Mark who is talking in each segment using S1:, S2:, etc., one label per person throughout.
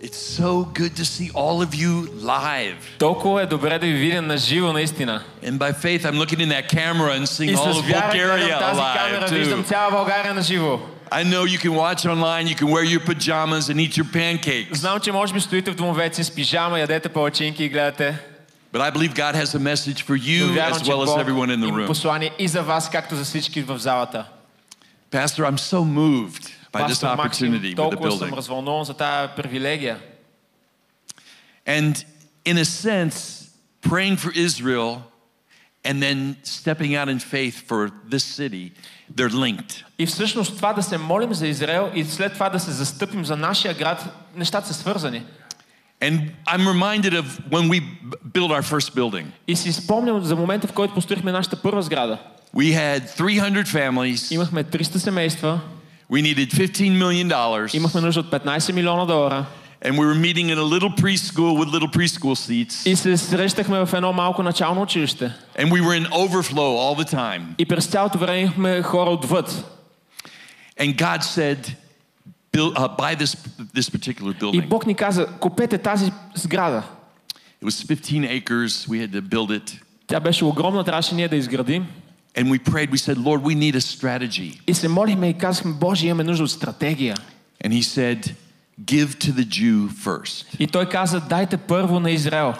S1: It's so good to see all of you live.
S2: Толкова е добре да ви видя на живо, наистина.
S1: And by faith, I'm looking in that camera and seeing
S2: И
S1: all
S2: с
S1: of
S2: вяра
S1: Bulgaria
S2: гледам тази камера,
S1: alive
S2: виждам
S1: too.
S2: цяла България на живо.
S1: I know you can watch online, you can wear your pajamas and eat your pancakes.
S2: Знам, че може би стоите в домовете си с пижама, ядете палачинки и гледате.
S1: But I believe God has a message for
S2: Но
S1: you
S2: вярвам,
S1: as
S2: че
S1: well as
S2: Бог
S1: everyone in the
S2: има
S1: room.
S2: послание и за вас, както за всички в залата.
S1: Pastor, I'm so moved by this
S2: Пастор Максим,
S1: opportunity with the
S2: толкова съм
S1: building.
S2: развълнуван за тази привилегия.
S1: And in a sense, praying for Israel and then stepping out in faith for this city, they're linked.
S2: И всъщност това да се молим за Израел и след това да се застъпим за нашия град, нещата са свързани.
S1: And I'm reminded of when we b- built our first building.
S2: И си спомням за момента, в който построихме нашата първа сграда.
S1: We had 300 families.
S2: Имахме 300 семейства,
S1: We needed $15 million.
S2: имахме нужда от 15 милиона долара
S1: And we were meeting in a little preschool with little preschool seats.
S2: и се срещахме в едно малко начално училище.
S1: And we were in overflow all the time.
S2: И през цялото време имахме хора отвъд.
S1: And God said, Build, uh, buy this, this particular
S2: И
S1: building.
S2: Бог ни каза, купете тази сграда.
S1: It was 15 acres. We had to build it.
S2: Тя беше огромна, трябваше ние да изградим.
S1: And we prayed. We said, Lord, we need a strategy.
S2: И се молихме и казахме, Боже, имаме нужда от стратегия.
S1: And he said, Give to the Jew first.
S2: И той каза, дайте първо на Израел.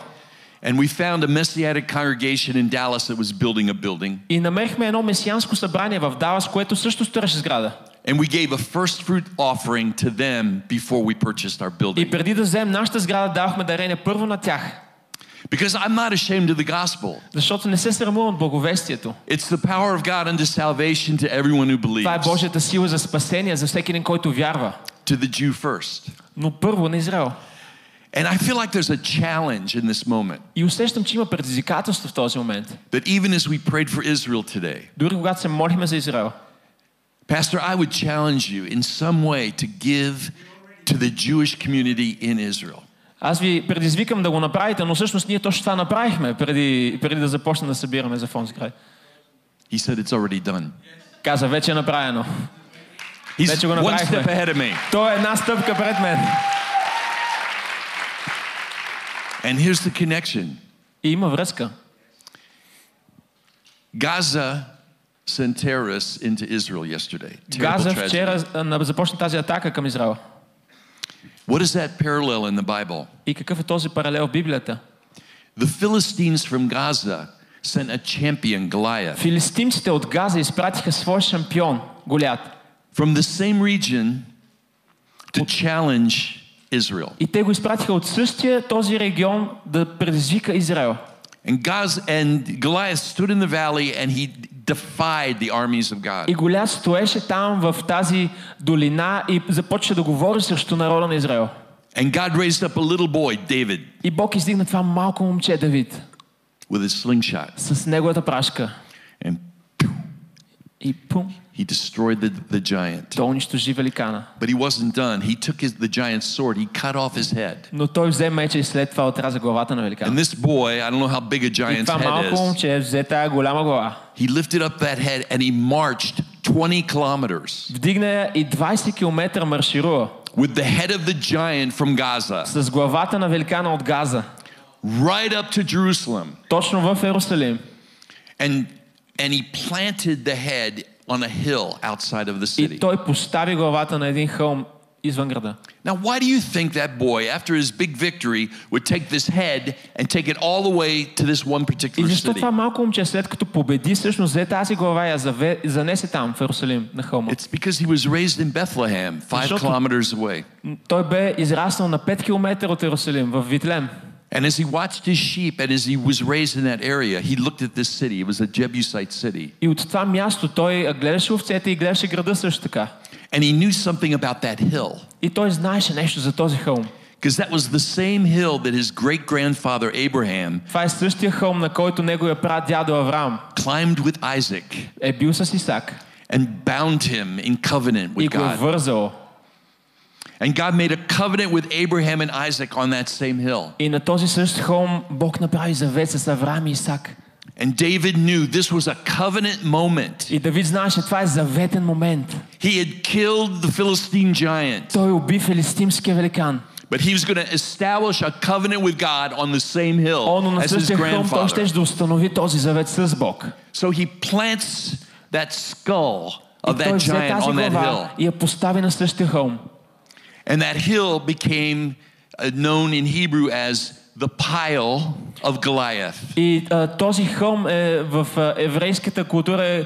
S1: And we found a Messianic congregation in Dallas that was building a building.
S2: И намерихме едно месианско събрание в Далас, което също строеше сграда.
S1: And we gave a first fruit offering to them before we purchased our
S2: И
S1: building.
S2: преди да вземем нашата сграда, давахме дарение първо на тях.
S1: Because I'm not ashamed of the gospel.
S2: Защото не се срамувам от благовестието.
S1: It's the power of God unto salvation to everyone who
S2: Това е
S1: believes.
S2: Божията сила за спасение за всеки един, който вярва.
S1: To the Jew first.
S2: Но първо на Израел.
S1: And I feel like there's a challenge in this moment
S2: И усещам, че има предизвикателство в този момент.
S1: that even as we prayed for Israel today,
S2: Дори когато се молихме за Израел.
S1: Pastor, I would challenge you in some way to give to the Jewish community in Israel.
S2: Аз ви предизвикам да го направите, но всъщност ние точно това направихме преди, преди да започнем да събираме за фонд край.
S1: He said it's already done.
S2: Каза, вече е направено.
S1: He's
S2: Вече го
S1: one
S2: направихме.
S1: step ahead of me.
S2: Той е една стъпка пред мен.
S1: And here's the connection
S2: И има връзка.
S1: Gaza sent terrorists into Israel yesterday. Terrible
S2: Газа вчера започна тази атака към Израел.
S1: What is that parallel in the Bible?
S2: И какъв е този паралел в Библията?
S1: The Philistines from Gaza sent a champion, Goliath,
S2: Филистимците от Газа изпратиха свой шампион, Голят.
S1: from the same region to challenge Israel.
S2: И те го изпратиха от същия този регион да предизвика Израел.
S1: And, Gaza, and Goliath stood in the valley and he defied the armies of God.
S2: И Голят стоеше там в тази долина и започва да говори срещу народа на Израел.
S1: And God raised up a little boy, David,
S2: И Бог издигна това малко момче Давид
S1: with his slingshot.
S2: с неговата прашка.
S1: And
S2: И пум,
S1: he destroyed the, the giant.
S2: той унищожи великана.
S1: But he wasn't done. He took his, the giant's sword, he cut off his head.
S2: Но той взе меча и след това отряза главата на
S1: And
S2: великана.
S1: this boy, I don't know how big a
S2: И
S1: giant's
S2: това
S1: head
S2: малко
S1: is,
S2: момче взе тая голяма глава.
S1: he lifted up that head and he marched 20 kilometers
S2: Вдигна я и 20 км марширува
S1: with the head of the giant from Gaza
S2: с главата на великана от Газа.
S1: right up to Jerusalem.
S2: Точно в Иерусалим.
S1: And, and he planted the head on a hill outside of the
S2: И
S1: city.
S2: той постави главата на един хълм извън града.
S1: Now, why do you think that boy, after his big victory, would take this head and take it all the way to this one
S2: И
S1: particular
S2: защо
S1: city?
S2: това малко момче след като победи, всъщност взе тази глава и я заве, занесе там, в Иерусалим, на хълма.
S1: It's because he was raised in Bethlehem, five
S2: Защото-
S1: kilometers away.
S2: Той бе израснал на 5 км от Иерусалим, в Витлем.
S1: And as he watched his sheep and as he was raised in that area, he looked at this city. It was a Jebusite city.
S2: И от това място той гледаше овцете и гледаше града също така.
S1: And he knew something about that hill.
S2: И той знаеше нещо за този хълм.
S1: Because that was the same hill that his great grandfather Abraham
S2: Това е същия хълм, на който неговия прадядо Авраам
S1: climbed with Isaac
S2: е бил с Исак
S1: and bound him in covenant
S2: и
S1: with
S2: го е
S1: God.
S2: вързал.
S1: And God made a covenant with Abraham and Isaac on that same hill.
S2: И на този същ хълм Бог направи завет с Авраам и Исак.
S1: And David knew this was a covenant moment.
S2: И Давид знаеше, това е заветен момент.
S1: He had killed the Philistine giant,
S2: Той уби филистимския великан.
S1: but he was going to establish a covenant with God on the same hill
S2: Он на
S1: as his
S2: същия хълм той ще
S1: grandfather.
S2: да установи този завет с Бог.
S1: So he plants that skull
S2: И
S1: of
S2: той
S1: that
S2: взе
S1: giant
S2: тази
S1: on that hill. And that hill became uh, known in Hebrew as the pile of Goliath.
S2: И а, този хълм е в а, еврейската култура е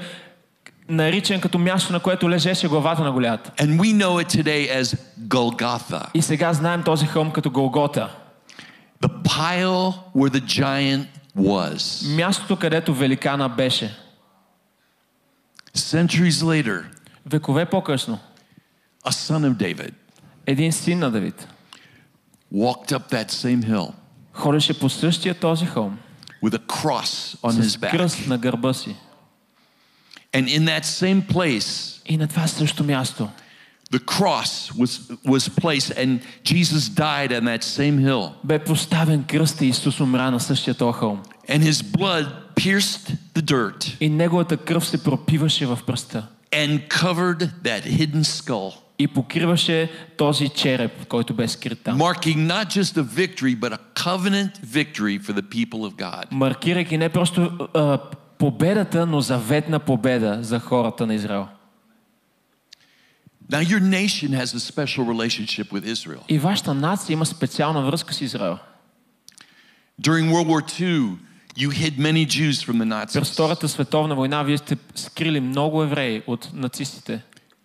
S2: наричан като място, на което лежеше главата на Голят.
S1: And we know it today as Golgotha,
S2: И сега знаем този хълм като Голгота.
S1: the pile where the giant was.
S2: Мястото, където великана беше.
S1: Centuries later,
S2: Векове по-късно,
S1: a son of David
S2: един син на Давид
S1: walked up that same hill
S2: ходеше по същия този хълм
S1: with a cross on
S2: с
S1: his back.
S2: кръст на гърба си.
S1: And in that same place,
S2: И на това също място
S1: the cross was, was placed, and Jesus died on that same hill.
S2: бе поставен кръст и Исус умря на същия този хълм.
S1: And his blood pierced the dirt
S2: И неговата кръв се пропиваше в пръста.
S1: and covered that hidden skull,
S2: И покриваше този череп, който бе скрит там.
S1: marking not just a victory, but a covenant victory for the people of God.
S2: Маркирайки не просто а, победата, но заветна победа за хората на Израел.
S1: Now, your nation has a special relationship with Israel.
S2: И вашата нация има специална връзка с Израел.
S1: During World War II, you hid many Jews from the
S2: През
S1: Nazis.
S2: Втората световна война вие сте скрили много евреи от нацистите.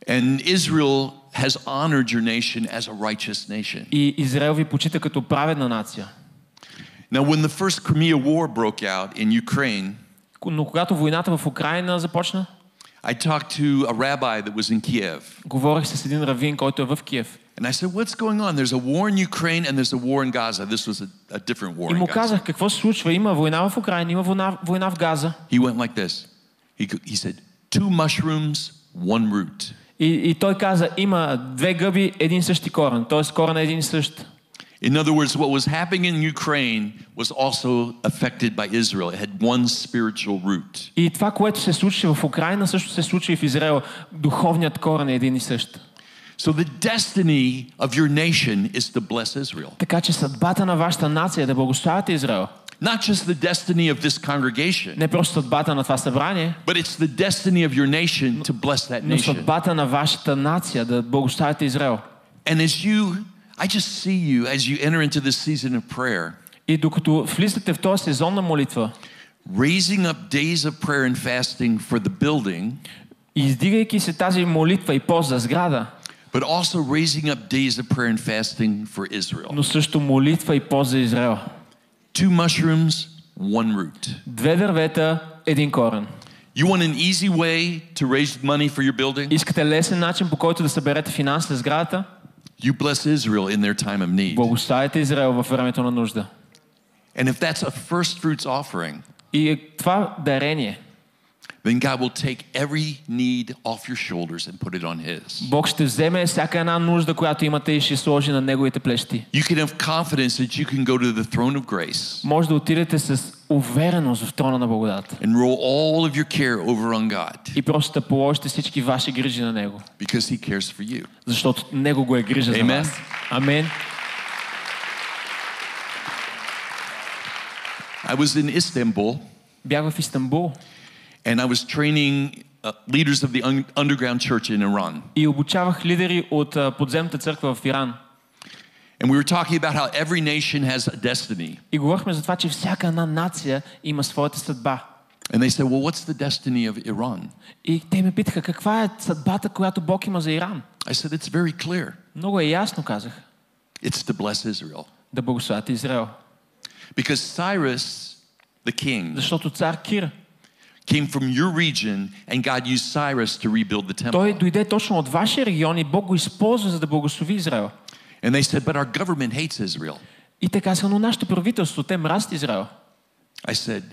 S1: And Israel has honored your nation as a righteous nation.
S2: И Израел ви почита като праведна нация.
S1: Now, when the first Crimea War broke out in Ukraine,
S2: Но когато войната в Украина започна,
S1: I talked to a rabbi that was in Kiev.
S2: говорих с един равин, който е в Киев.
S1: And I said, What's going on? There's a war in Ukraine and there's a war in Gaza. This was a, a different war
S2: И
S1: in
S2: му
S1: Gaza.
S2: казах какво се случва. Има война в Украина, има война, война в Газа.
S1: He went like this. He, go- he said, Two mushrooms, one root.
S2: И, и той каза, има две гъби, един същи корен. Т.е. корен е един и същ.
S1: In other words, what was happening in Ukraine was also affected by Israel. It had one spiritual root.
S2: И това, което се случи в Украина, също се случи и в Израел. Духовният корен е един и същ.
S1: So the destiny of your nation is to bless Israel.
S2: Така че съдбата на вашата нация е да благославяте Израел.
S1: Not just the destiny of this congregation,
S2: Не просто съдбата на това събрание,
S1: but it's the destiny of your nation to bless that
S2: но
S1: nation.
S2: съдбата на вашата нация да благославяте Израел.
S1: And as you, I just see you as you enter into this season of prayer,
S2: И докато влизате в този сезон на молитва,
S1: raising up days of prayer and fasting for the building,
S2: и издигайки се тази молитва и пост за сграда,
S1: but also raising up days of prayer and fasting for Israel.
S2: но също молитва и пост за Израел.
S1: Two mushrooms, one root.
S2: Две дървета, един корен.
S1: You want an easy way to raise money for your building?
S2: Искате лесен начин по който да съберете финанси за сградата?
S1: You bless Israel in their time of need.
S2: Благославяйте Израел във времето на нужда.
S1: And if that's a first fruits offering,
S2: И е това дарение,
S1: then God will take every need off your shoulders and put it on His.
S2: Бог ще вземе всяка една нужда, която имате и ще сложи на Неговите плещи.
S1: You can have confidence that you can go to the throne of grace
S2: Може да отидете с увереност в трона на благодата.
S1: and roll all of your care over on God
S2: И просто да положите всички ваши грижи на Него.
S1: because He cares for you.
S2: Защото Него го е грижа за
S1: Амен.
S2: вас. Амин.
S1: I was in Istanbul
S2: Бях в Истанбул
S1: and I was training uh, leaders of the un- underground church in Iran.
S2: и обучавах лидери от а, подземната църква в Иран.
S1: And we were talking about how every nation has a destiny.
S2: И говорихме за това, че всяка една нация има своята съдба.
S1: And they said, Well, what's the destiny of Iran?
S2: И те ме питаха, каква е съдбата, която Бог има за Иран?
S1: I said, It's very clear.
S2: Много е ясно, казах.
S1: It's to bless Israel.
S2: Да благославяте Израел.
S1: Because Cyrus, the king,
S2: Защото цар Кир,
S1: came from your region and God used Cyrus to rebuild the temple.
S2: той дойде точно от вашия регион и Бог го използва, за да благослови Израел.
S1: And they said, But our government hates Israel.
S2: И те казаха, но нашето правителство, те мразят Израел.
S1: I said,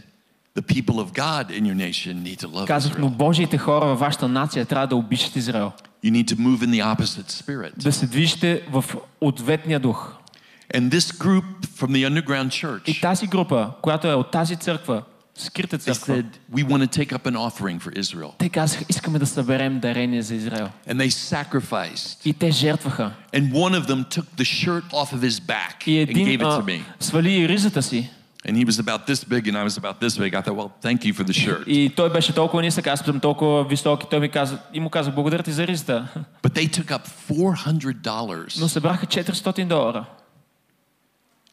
S1: The people of God in your nation need to love
S2: Казах, но
S1: Israel.
S2: Божиите хора във вашата нация трябва да обичат Израел.
S1: You need to move in the opposite spirit.
S2: Да се движите в ответния дух.
S1: And this group from the underground
S2: И
S1: church,
S2: тази група, която е от тази църква, скрита
S1: They
S2: църква.
S1: said, We want to take up an offering for Israel.
S2: Те казаха, искаме да съберем дарение за Израел.
S1: And they sacrificed.
S2: И те жертваха.
S1: And one of them took the shirt off of his back
S2: И
S1: and
S2: един
S1: gave it
S2: а,
S1: to me.
S2: свали ризата си.
S1: And he was about this big and I was about this big. I thought, well, thank you for the shirt.
S2: И той беше толкова нисък, аз съм толкова висок и той ми каза, и му каза, благодаря ти за ризата.
S1: But they took up $400.
S2: Но събраха 400 долара.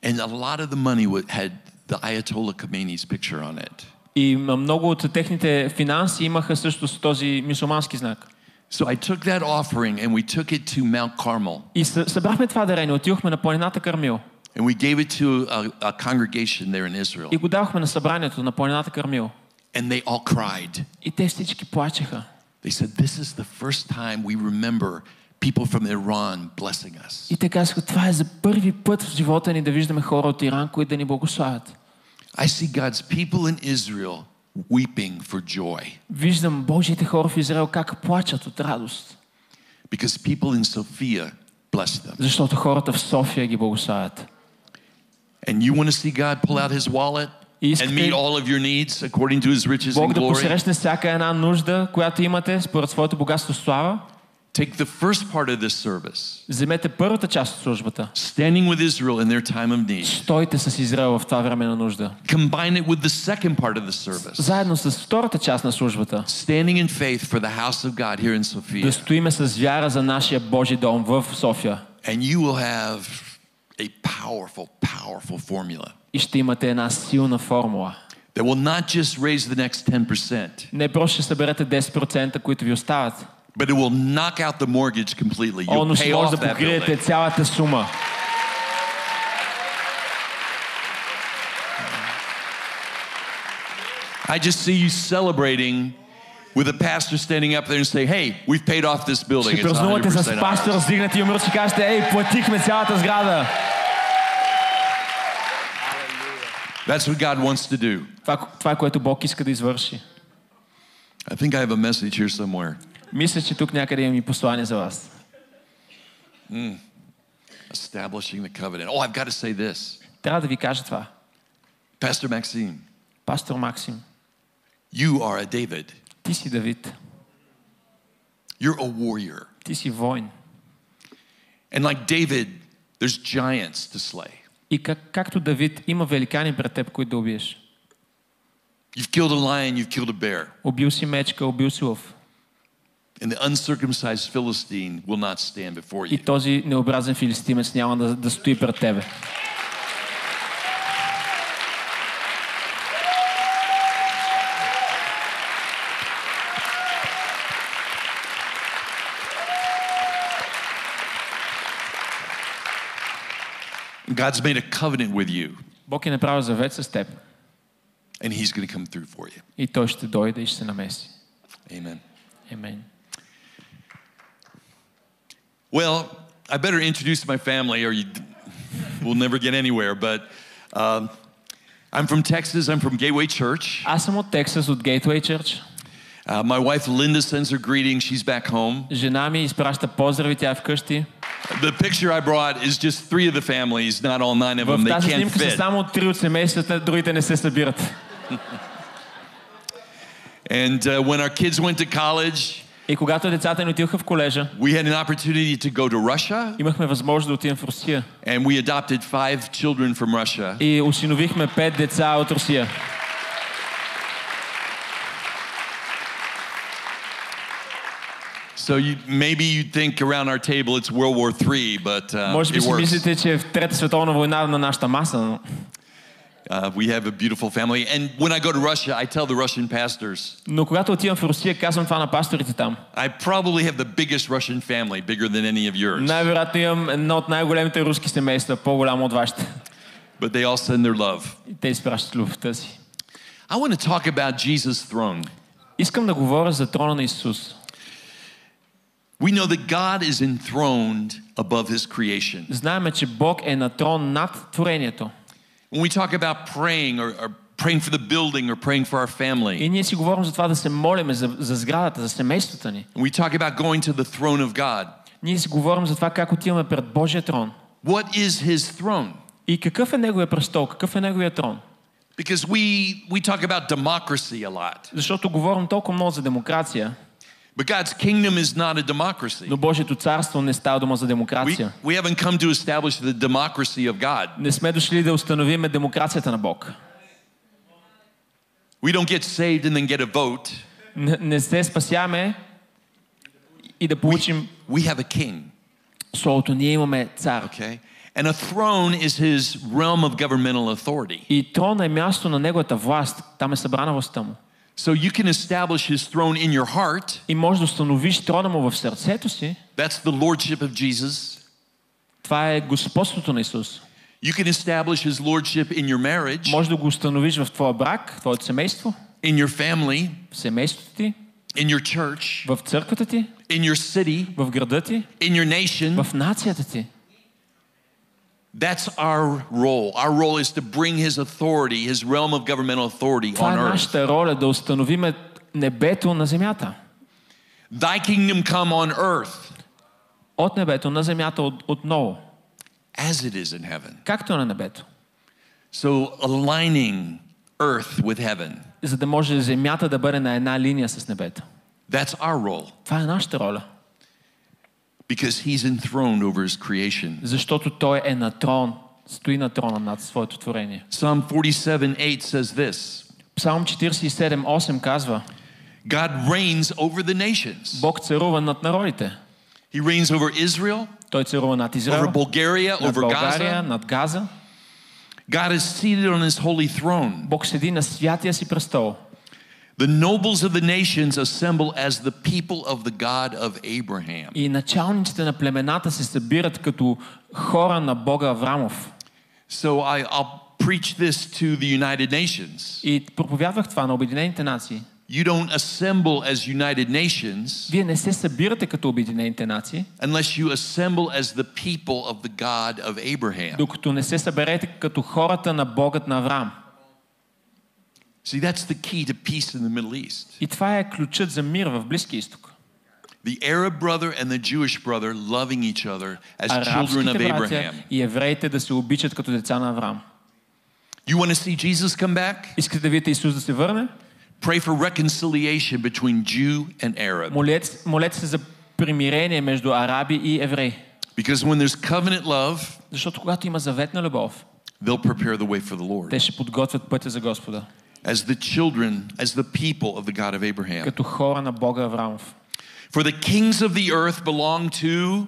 S1: And a lot of the money wa- had the Ayatollah Khomeini's picture on it.
S2: И м- много от техните финанси имаха също с този мусулмански знак.
S1: So I took that offering and we took it to Mount Carmel.
S2: И съ- събрахме това дарение, отидохме на планината Кармил.
S1: And we gave it to a, a congregation there in Israel.
S2: И го давахме на събранието на планината Кармил.
S1: And they all cried.
S2: И те всички плачеха.
S1: They said, This is the first time we remember people from Iran blessing us.
S2: И те казаха, това е за първи път в живота ни да виждаме хора от Иран, които да ни благославят.
S1: I see God's people in Israel weeping for joy
S2: Виждам Божиите хора в Израел как плачат от радост.
S1: because people in Sophia blessed them.
S2: Защото хората в София ги благославят.
S1: And you want to see God pull out his wallet
S2: И
S1: and
S2: искате
S1: meet all of your needs according to his riches and
S2: Бог да
S1: glory?
S2: посрещне всяка една нужда, която имате според своето богатство слава.
S1: Take the first part of this service,
S2: Вземете първата част от службата.
S1: standing with Israel in their time of need.
S2: Стойте с Израел в това време на нужда.
S1: Combine it with the second part of the service,
S2: Заедно с втората част на службата.
S1: standing in faith for the house of God here in
S2: Да
S1: Sophia.
S2: стоиме с вяра за нашия Божий дом в София.
S1: And you will have a powerful, powerful formula
S2: И ще имате една силна формула.
S1: that will not just raise the next 10%,
S2: Не просто ще съберете 10%, които ви остават.
S1: but it will knock out the mortgage completely.
S2: О,
S1: You'll
S2: но
S1: pay
S2: ще може
S1: off
S2: да
S1: that
S2: покриете
S1: building.
S2: цялата сума.
S1: I just see you celebrating with a pastor standing up there and say, hey, we've paid off this building.
S2: Ще
S1: It's
S2: празнувате
S1: 100%
S2: с
S1: ours."
S2: пастор, сдигнати умир, ще кажете, ей, платихме цялата сграда.
S1: That's what God wants to do.
S2: Това, това е което Бог иска да извърши.
S1: I think I have a message here somewhere.
S2: Мисля, че тук някъде имам и послание за вас.
S1: Establishing the covenant. Oh, I've got to say this.
S2: Трябва да ви кажа това.
S1: Pastor Maxime,
S2: Пастор Максим,
S1: you are a David.
S2: ти си Давид.
S1: You're a warrior.
S2: Ти си войн.
S1: And like David, there's giants to slay.
S2: И как, както Давид, има великани пред теб, които да убиеш.
S1: You've killed a lion, you've killed a bear.
S2: Убил си мечка, убил си лъв.
S1: And the uncircumcised Philistine will not stand before
S2: И
S1: you.
S2: този необразен филистимец няма да, да стои пред тебе.
S1: God's made a covenant with you,
S2: Бог е направил завет с теб.
S1: and He's going to come through for you.
S2: И той ще дойде и ще се намеси.
S1: Amen.
S2: Амен.
S1: Well, I better introduce my family, or you will never get anywhere. But um, I'm from Texas. I'm from Gateway Church.
S2: Аз съм от Тексас, от Gateway Church.
S1: Uh, my wife Linda sends her greeting. She's back home.
S2: Жена ми изпраща поздрави, тя е вкъщи.
S1: The picture I brought is just three of the families, not all nine of
S2: В
S1: them. They
S2: тази
S1: can't
S2: снимка са
S1: fit.
S2: само три от семействата, другите не се събират.
S1: And uh, when our kids went to college,
S2: И когато децата ни отидоха в колежа,
S1: we had an opportunity to go to Russia,
S2: имахме възможност да отидем в Русия.
S1: and we adopted five children from Russia.
S2: И осиновихме пет деца от Русия.
S1: So you, maybe you think around our table it's World War III, but uh,
S2: Може би
S1: it
S2: си
S1: works.
S2: мислите, че е в Трета световна война на нашата маса, но
S1: Uh, we have a beautiful family. And when I go to Russia, I tell the Russian pastors,
S2: Но когато отивам в Русия, казвам това на пасторите там.
S1: I probably have the biggest Russian family, bigger than any of yours.
S2: Най-вероятно имам едно от най-големите руски семейства, по-голямо от вашите.
S1: But they all send their love.
S2: И те изпращат любовта си.
S1: I want to talk about Jesus' throne.
S2: Искам да говоря за трона на Исус.
S1: We know that God is enthroned above his creation.
S2: Знаеме, че Бог е на трон над творението.
S1: When we talk about praying or, or praying for the building or praying for our family,
S2: И ние си говорим за това да се молиме за, за сградата, за семействата ни.
S1: and we talk about going to the throne of God,
S2: Ние си говорим за това как отиваме пред Божия трон.
S1: what is his throne?
S2: И какъв е Неговия престол, какъв е Неговия трон?
S1: Because we, we talk about democracy a lot.
S2: Защото говорим толкова много за демокрация,
S1: But God's kingdom is not a democracy.
S2: но Божието царство не става дума за
S1: We,
S2: демокрация.
S1: we haven't come to establish the democracy of God.
S2: Не сме дошли да установиме демокрацията на Бог.
S1: We don't get saved and then get a vote.
S2: Не, не се спасяме и да получим
S1: We have a king,
S2: словото. Ние имаме цар.
S1: okay? And a throne is his realm of governmental authority.
S2: И трона е място на неговата власт. Там е събрана властта му.
S1: So you can establish his throne in your heart.
S2: И можеш да установиш трона му в сърцето си.
S1: That's the lordship of Jesus.
S2: Това е господството на Исус.
S1: You can establish his lordship in your marriage,
S2: Може да го установиш в твоя брак, в твоето семейство,
S1: in your family,
S2: в семейството ти,
S1: in your church,
S2: в църквата ти,
S1: in your city,
S2: в града ти,
S1: in your nation.
S2: в нацията ти.
S1: That's our role. Our role is to bring his authority, his realm of governmental authority
S2: Това е
S1: on earth.
S2: нашата роля да установиме небето на земята.
S1: Thy kingdom come on earth
S2: От небето на земята от, отново.
S1: as it is in heaven.
S2: Както е на небето.
S1: So aligning earth with heaven.
S2: За да може земята да бъде на една линия с небето.
S1: That's our role
S2: Това е нашата роля.
S1: because he's enthroned over his creation.
S2: Защото той е на трон, стои на трона над своето творение.
S1: Psalm 47 8 says this
S2: Псалм 47.8 казва
S1: God reigns over the nations.
S2: Бог царува над народите.
S1: He reigns over Israel,
S2: Той царува над
S1: over
S2: Израел,
S1: Bulgaria,
S2: над
S1: over
S2: България,
S1: Gaza.
S2: над Газа.
S1: God is seated on his holy throne.
S2: Бог седи на святия си престол.
S1: The nobles of the nations assemble as the people of the God of Abraham.
S2: И началниците на племената се събират като хора на Бога Аврамов.
S1: So I, I'll preach this to the United Nations.
S2: И проповядвах това на Обединените нации.
S1: You don't assemble as United Nations
S2: Вие не се събирате като Обединените нации,
S1: unless you assemble as the people of the God of Abraham.
S2: докато не се съберете като хората на Богът на Авраам.
S1: See, that's the key to peace in the Middle East.
S2: И това е ключът за мир в Близки изток.
S1: The Arab brother and the Jewish brother loving each other as children
S2: Арабските
S1: of
S2: братя
S1: Abraham.
S2: и евреите да се обичат като деца на Авраам.
S1: You want to see Jesus come back?
S2: Искате да видите Исус да се върне?
S1: Pray for reconciliation between Jew and Arab.
S2: Молете, молете се за примирение между араби и евреи.
S1: Because when there's covenant love,
S2: Защото когато има заветна любов,
S1: they'll prepare the way for the Lord.
S2: те ще подготвят пътя за Господа.
S1: As the children, as the people of the God of Abraham.
S2: Като хора на Бога Аврамов.
S1: For the kings of the earth belong to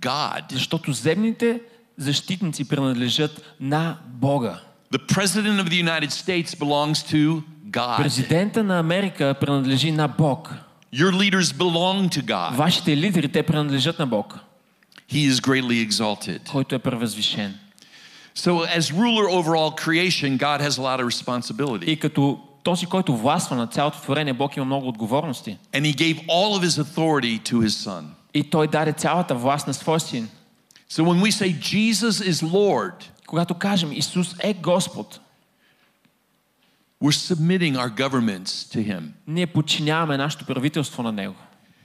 S1: God.
S2: Защото земните защитници принадлежат на Бога.
S1: The president of the United States belongs to God.
S2: Президента на Америка принадлежи на Бог.
S1: Your leaders belong to God.
S2: Вашите лидери, те принадлежат на Бог,
S1: He is greatly exalted.
S2: който е превъзвишен.
S1: So, as ruler over all creation, God has a lot of responsibility.
S2: И като този, който властва на цялото творение, Бог има много отговорности.
S1: And He gave all of His authority to His Son.
S2: И Той даде цялата власт на своя син.
S1: So, when we say Jesus is Lord,
S2: Когато кажем Исус е Господ,
S1: we're submitting our governments to Him.
S2: ние подчиняваме нашето правителство на Него.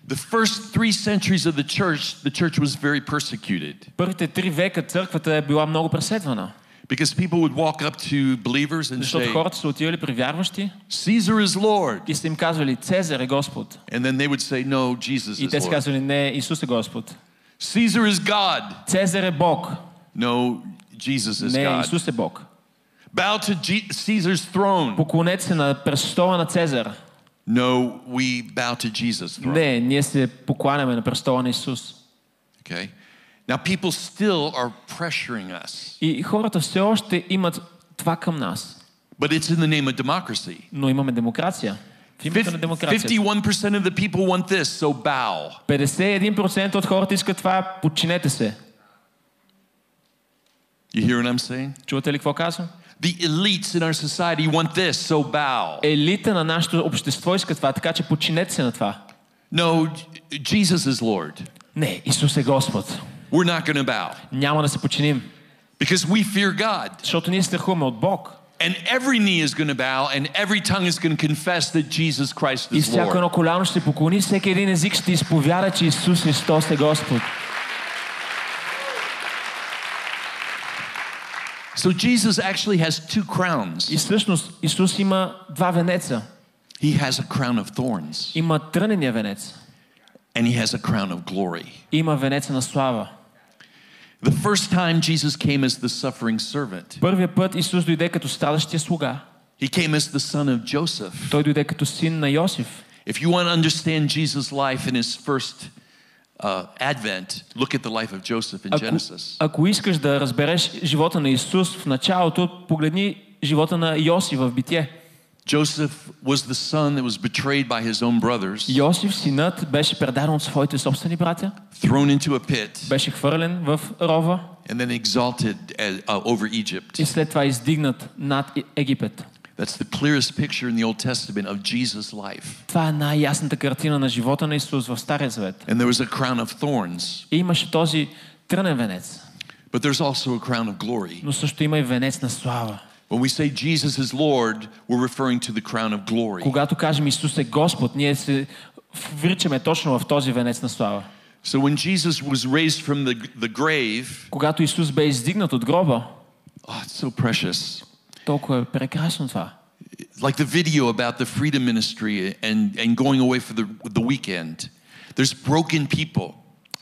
S1: The first three centuries of the church, the church was very persecuted
S2: Първите три века църквата е била много преследвана.
S1: because people would walk up to believers and
S2: Защото
S1: say,
S2: хората са отивали при вярващи
S1: Caesar is Lord.
S2: и са им казвали Цезар е Господ.
S1: And then they would say, No, Jesus
S2: И
S1: is
S2: те са
S1: Lord.
S2: казвали не, Исус е Господ.
S1: Caesar is God.
S2: Цезар е Бог.
S1: No, Jesus is
S2: Не,
S1: God.
S2: Исус е Бог.
S1: Bow to G- Caesar's throne.
S2: Поклонете се на престола на Цезар.
S1: No, we bow to Jesus' throne.
S2: Не, ние се покланяме на престола на Исус.
S1: Okay? Now, people still are pressuring us,
S2: И хората все още имат това към нас.
S1: but it's in the name of democracy.
S2: Но имаме демокрация. В името на
S1: Fif-
S2: демокрацията.
S1: 51% of the people want this, so bow.
S2: 51% от хората искат това, подчинете се.
S1: You hear what I'm saying?
S2: Чувате ли какво казвам?
S1: The elites in our society want this, so bow.
S2: Елита на нашето общество иска това, така че подчинете се на това.
S1: No, J- Jesus is Lord.
S2: Не, Исус е Господ.
S1: We're not going to bow
S2: Няма да се подчиним,
S1: because we fear God.
S2: защото ние страхуваме от Бог.
S1: And every knee is going to bow and every tongue is going to confess that Jesus Christ
S2: И
S1: is
S2: всяко
S1: Lord.
S2: едно коляно ще се поклони, всеки един език ще изповяда, че Исус Христос е Господ.
S1: So Jesus actually has two crowns.
S2: И всъщност Исус има два венеца.
S1: He has a crown of thorns
S2: Има трънения венец.
S1: and he has a crown of glory.
S2: Има венеца на слава.
S1: The first time Jesus came as the suffering servant,
S2: Първия път Исус дойде като страдащия слуга.
S1: he came as the son of Joseph.
S2: Той дойде като син на Йосиф.
S1: If you want to understand Jesus' life in his first uh, advent, look at the life of Joseph in
S2: Ако,
S1: Genesis.
S2: ако искаш да разбереш живота на Исус в началото, погледни живота на Йосиф в битие.
S1: Joseph was the son that was betrayed by his own brothers,
S2: Йосиф, синът, беше предаден от своите собствени братя,
S1: thrown into a pit,
S2: беше хвърлен в рова
S1: and then exalted as, uh, over Egypt.
S2: и след това издигнат над И- Египет.
S1: That's the clearest picture in the Old Testament of Jesus' life.
S2: Това е най-ясната картина на живота на Исус в Стария Завет.
S1: And there was a crown of thorns,
S2: И имаше този трънен венец,
S1: but there's also a crown of glory.
S2: но също има и венец на слава.
S1: When we say Jesus is Lord, we're referring to the crown of glory.
S2: Когато кажем Исус е Господ, ние се вричаме точно в този венец на слава.
S1: So when Jesus was raised from the, the grave,
S2: Когато Исус бе издигнат от гроба,
S1: oh, it's so precious.
S2: толкова е прекрасно това.
S1: Like the video about the freedom ministry and, and going away for the, the weekend. There's broken people.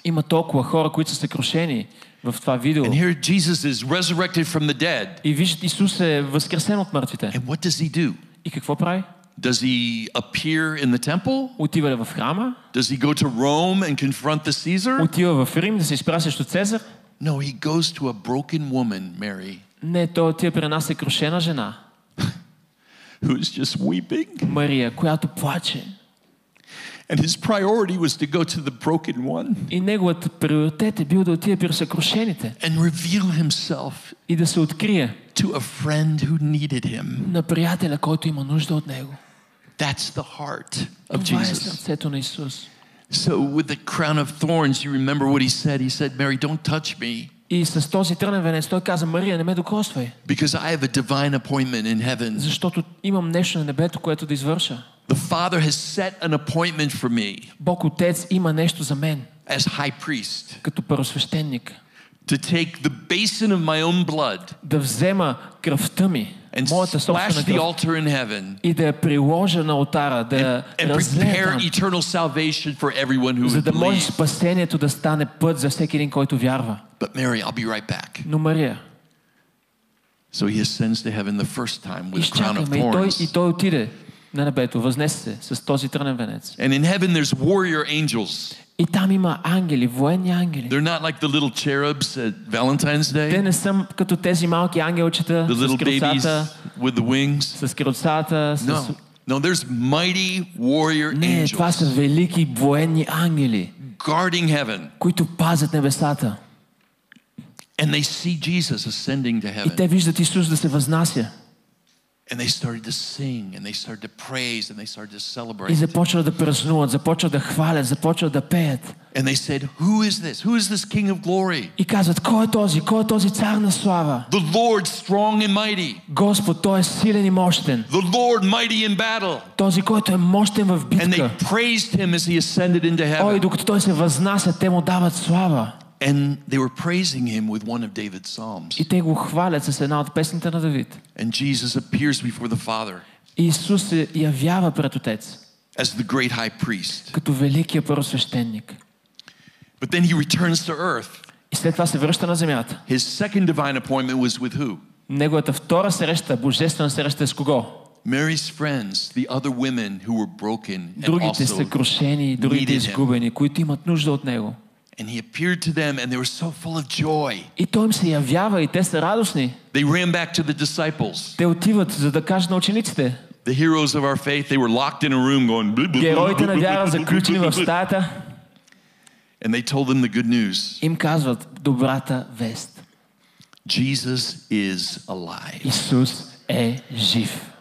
S2: Има толкова хора, които са съкрушени в това видео.
S1: And here Jesus is resurrected from the dead.
S2: И виждат Исус е възкресен от мъртвите.
S1: And what does he do?
S2: И какво прави?
S1: Does he appear in the temple?
S2: Отива ли в храма?
S1: Does he go to Rome and confront the Caesar?
S2: Отива в Рим да се изпра срещу Цезар?
S1: No, he goes to a broken woman, Mary,
S2: Не, той отива при една съкрушена жена.
S1: who's just weeping.
S2: Мария, която плаче.
S1: And his priority was to go to the broken one
S2: И неговият приоритет е бил да отиде при съкрушените
S1: and reveal himself
S2: и да се открие
S1: to a friend who needed him.
S2: на приятеля, който има нужда от него.
S1: That's the heart of
S2: Това е
S1: Jesus.
S2: сърцето на Исус.
S1: So, with the crown of thorns, you remember what he said? He said, Mary, don't touch me
S2: И с този трънен венец той каза, Мария, не ме докосвай,
S1: because I have a divine appointment in heaven.
S2: защото имам нещо на небето, което да извърша.
S1: The Father has set an appointment for me
S2: Бог Отец има нещо за мен,
S1: as high priest
S2: като първосвещеник,
S1: to take the basin of my own blood
S2: да взема кръвта ми,
S1: and
S2: моята
S1: splash
S2: собствена
S1: the
S2: кръв,
S1: altar in heaven
S2: и да я приложа на алтара, да я
S1: and
S2: разлея
S1: prepare
S2: там,
S1: eternal salvation for everyone who
S2: за
S1: would
S2: да може
S1: believe.
S2: спасението да стане път за всеки един, който вярва.
S1: But Mary, I'll be right back.
S2: Но Мария,
S1: So he ascends to heaven the first time with a crown of
S2: изчакаме и той,
S1: thorns.
S2: и той отиде на небето, възнесе се с този трънен венец.
S1: And in heaven, there's warrior angels.
S2: И там има ангели, военни ангели.
S1: They're not like the little cherubs at Valentine's
S2: Те
S1: Day,
S2: не са като тези малки ангелчета
S1: the
S2: с
S1: little babies
S2: крилцата,
S1: with the wings.
S2: с крилцата, с...
S1: No, no, there's mighty warrior
S2: Не, това са
S1: angels
S2: велики военни ангели,
S1: guarding heaven.
S2: които пазят небесата.
S1: And they see Jesus ascending to
S2: И
S1: heaven.
S2: те виждат Исус да се възнася.
S1: And they started to sing and they started to praise and they started to
S2: И
S1: celebrate.
S2: започват да празнуват, започват да хвалят, започват да пеят.
S1: And they said, Who is this? Who is this King of glory?
S2: И казват, кой е този? Кой е този цар на слава?
S1: The Lord strong and mighty.
S2: Господ, Той е силен и мощен.
S1: The Lord mighty in battle.
S2: Този, който е мощен в
S1: And they
S2: битка.
S1: praised him as he ascended into
S2: Ой,
S1: heaven.
S2: докато Той се възнася, те му дават слава.
S1: And they were praising him with one of David's psalms.
S2: И те го хвалят с една от песните на Давид.
S1: And Jesus appears before the Father
S2: И Исус се явява пред Отец,
S1: as the great high priest.
S2: като великия първосвещеник.
S1: But then he returns to earth.
S2: И след това се връща на земята.
S1: His second divine appointment was with who?
S2: Неговата втора среща, божествена среща е с кого?
S1: Mary's friends, the other women who were broken and
S2: Другите
S1: also
S2: съкрушени, другите
S1: needed him.
S2: изгубени, които имат нужда от Него.
S1: And he appeared to them and they were so full of joy.
S2: И Той им се явява и те са радостни.
S1: They ran back to the disciples.
S2: Те отиват, за да кажат на учениците.
S1: The heroes of our faith, they were locked in a room going "Blub, blub, blub,
S2: Героите
S1: blub,
S2: на
S1: blub,
S2: вяра
S1: blub,
S2: заключени
S1: blub,
S2: в
S1: blub."
S2: стаята
S1: And they told them the good news.
S2: им казват добрата вест.
S1: Jesus is alive.
S2: Исус е жив.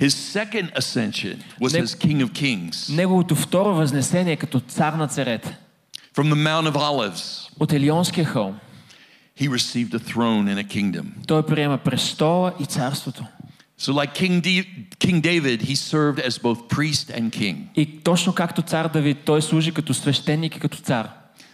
S1: His second ascension was
S2: Ne-
S1: as King of Kings.
S2: Неговото второ възнесение е като цар на царете.
S1: From the Mount of Olives,
S2: От Елионския хълм
S1: he received a throne and a kingdom.
S2: той приема престола и царството.
S1: So, like King, D- King David, he served as both priest and king.
S2: И точно както цар Давид, той служи като свещеник и като цар.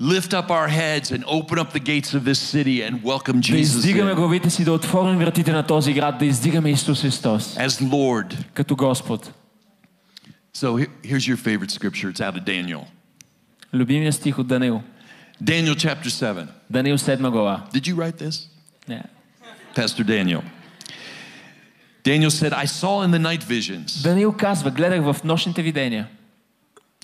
S1: lift up our heads and open up the gates of this city and welcome
S2: Да
S1: Jesus
S2: издигаме
S1: in
S2: главите си, да отворим вратите на този град, да издигаме Исус Христос
S1: as Lord.
S2: като Господ.
S1: So here- here's your favorite scripture. It's out of Daniel.
S2: Любимия стих от Данил.
S1: Daniel chapter 7.
S2: Данил 7 глава.
S1: Did you write this?
S2: Не.
S1: Pastor Daniel. Daniel said, I saw in the night visions
S2: Данил казва, гледах в нощните видения,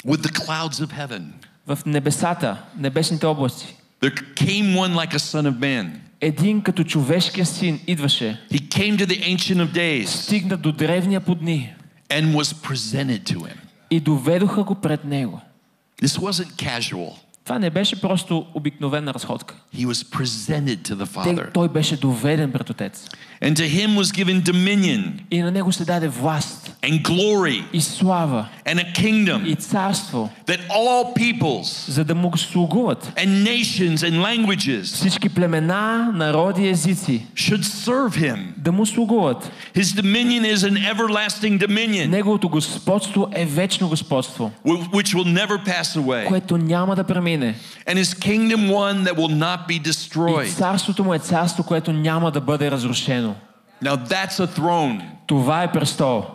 S1: with the clouds of heaven.
S2: В небесата, небесните области.
S1: There came one like a son of man.
S2: Един като човешкия син идваше,
S1: He came to the Ancient of Days
S2: стигна до древния по дни
S1: and was presented to him.
S2: и доведоха го пред него.
S1: This wasn't casual.
S2: Това не беше просто обикновена разходка.
S1: He was presented to the
S2: Те-
S1: Father.
S2: Той беше доведен пред Отец.
S1: And to him was given dominion
S2: И на него се даде власт
S1: and glory
S2: и слава
S1: and a kingdom
S2: и царство,
S1: that all peoples
S2: за да му го слугуват.
S1: and nations and languages
S2: Всички племена, народи и езици
S1: should serve him.
S2: да му слугуват.
S1: His dominion is an everlasting dominion
S2: Неговото господство е вечно господство,
S1: wh- which will never pass away.
S2: което няма да премине.
S1: And his kingdom one that will not be
S2: И
S1: destroyed.
S2: царството му е царство, което няма да бъде разрушено.
S1: Now that's a throne.
S2: Това е престол.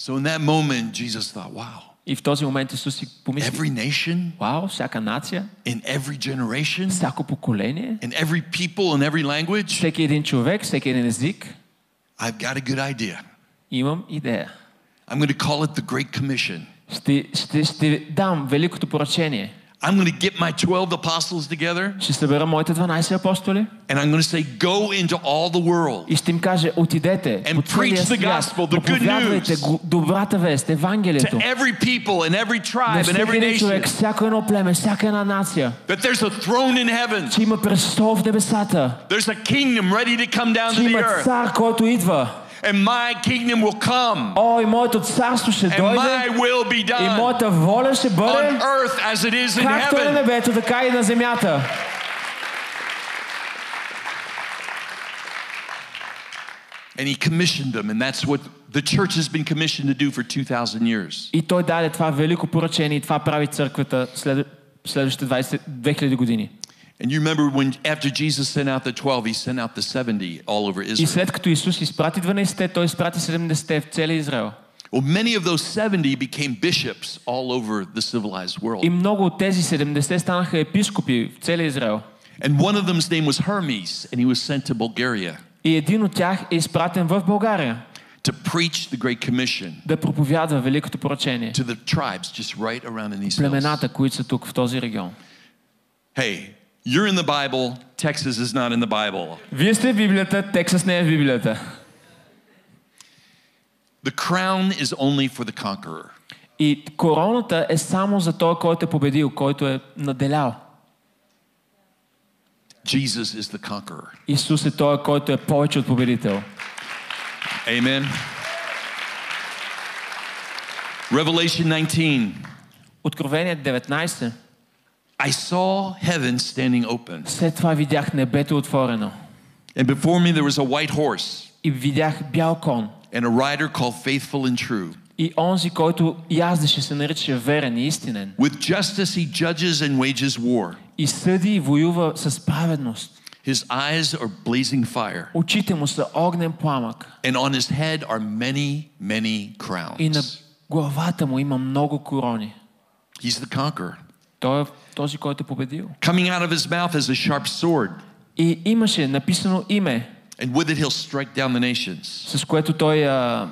S1: So in that moment, Jesus thought, wow,
S2: И в този момент Исус си помисли,
S1: every nation,
S2: вау, всяка нация,
S1: in every generation,
S2: всяко поколение,
S1: in every people, in every language,
S2: всеки един човек, всеки един език,
S1: I've got a good idea.
S2: имам идея.
S1: I'm going to call it the Great Commission.
S2: Ще, ще, ще дам великото поръчение.
S1: I'm going to get my 12 apostles together
S2: Ще събера моите 12 апостоли
S1: and I'm going to say, go into all the world
S2: и ще им кажа, отидете
S1: And
S2: по целия
S1: preach the
S2: свят,
S1: gospel, the good
S2: проповядвайте
S1: news.
S2: го- добрата вест,
S1: to
S2: Евангелието.
S1: every people and every
S2: На
S1: tribe and
S2: всеки
S1: every
S2: един
S1: nation
S2: човек, всяко едно племе, всяка една нация,
S1: that there's a throne in heaven.
S2: че има престол в небесата,
S1: There's a kingdom ready to come down
S2: че
S1: to the
S2: има
S1: earth.
S2: цар, който идва.
S1: And my kingdom will come.
S2: О, и моето царство ще
S1: And
S2: дойде
S1: my will be
S2: и
S1: done
S2: моята воля ще
S1: on
S2: бъде
S1: earth as it is in
S2: както е на
S1: heaven.
S2: небето, така и на земята.
S1: And he commissioned them, and that's what the church has been commissioned to do for 2,000 years.
S2: И той даде това велико поръчение и това прави църквата след, следващите 20, 2000 години.
S1: And you remember when, after Jesus sent out the 12, he sent out the 70 all over
S2: И
S1: Israel.
S2: след като Исус изпрати 12-те, той изпрати 70-те в целия Израел.
S1: Well, many of those 70 became bishops all over the civilized world.
S2: И много от тези 70 станаха епископи в целия Израел.
S1: And one of them's name was Hermes, and he was sent to Bulgaria
S2: И един от тях е изпратен в България
S1: to preach the Great Commission
S2: да проповядва великото поръчение.
S1: to the tribes just right around in these hills.
S2: Племената, които са тук в този регион.
S1: Hey, you're in the Bible, Texas is not in the Bible.
S2: Вие сте в Библията, Тексас не е в Библията.
S1: The crown is only for the conqueror.
S2: И короната е само за той, който е победил, който е наделял.
S1: Jesus is the conqueror.
S2: Исус е той, който е повече от победител.
S1: Amen. Revelation 19.
S2: Откровение 19.
S1: I saw heaven standing open,
S2: След това видях небето отворено.
S1: and before me there was a white horse,
S2: И видях бял кон.
S1: and a rider called Faithful and True.
S2: И онзи, който яздеше, се нарича верен и истинен.
S1: With justice he judges and wages war.
S2: И съди и воюва с праведност.
S1: His eyes are blazing fire,
S2: Очите му са огнен пламък.
S1: and on his head are many, many
S2: И на
S1: crowns.
S2: главата му има много корони.
S1: He's the conqueror.
S2: Той е този, който е победил.
S1: Coming out of his mouth is a sharp sword,
S2: И имаше написано име,
S1: and with it he'll strike down the nations.
S2: с което той а,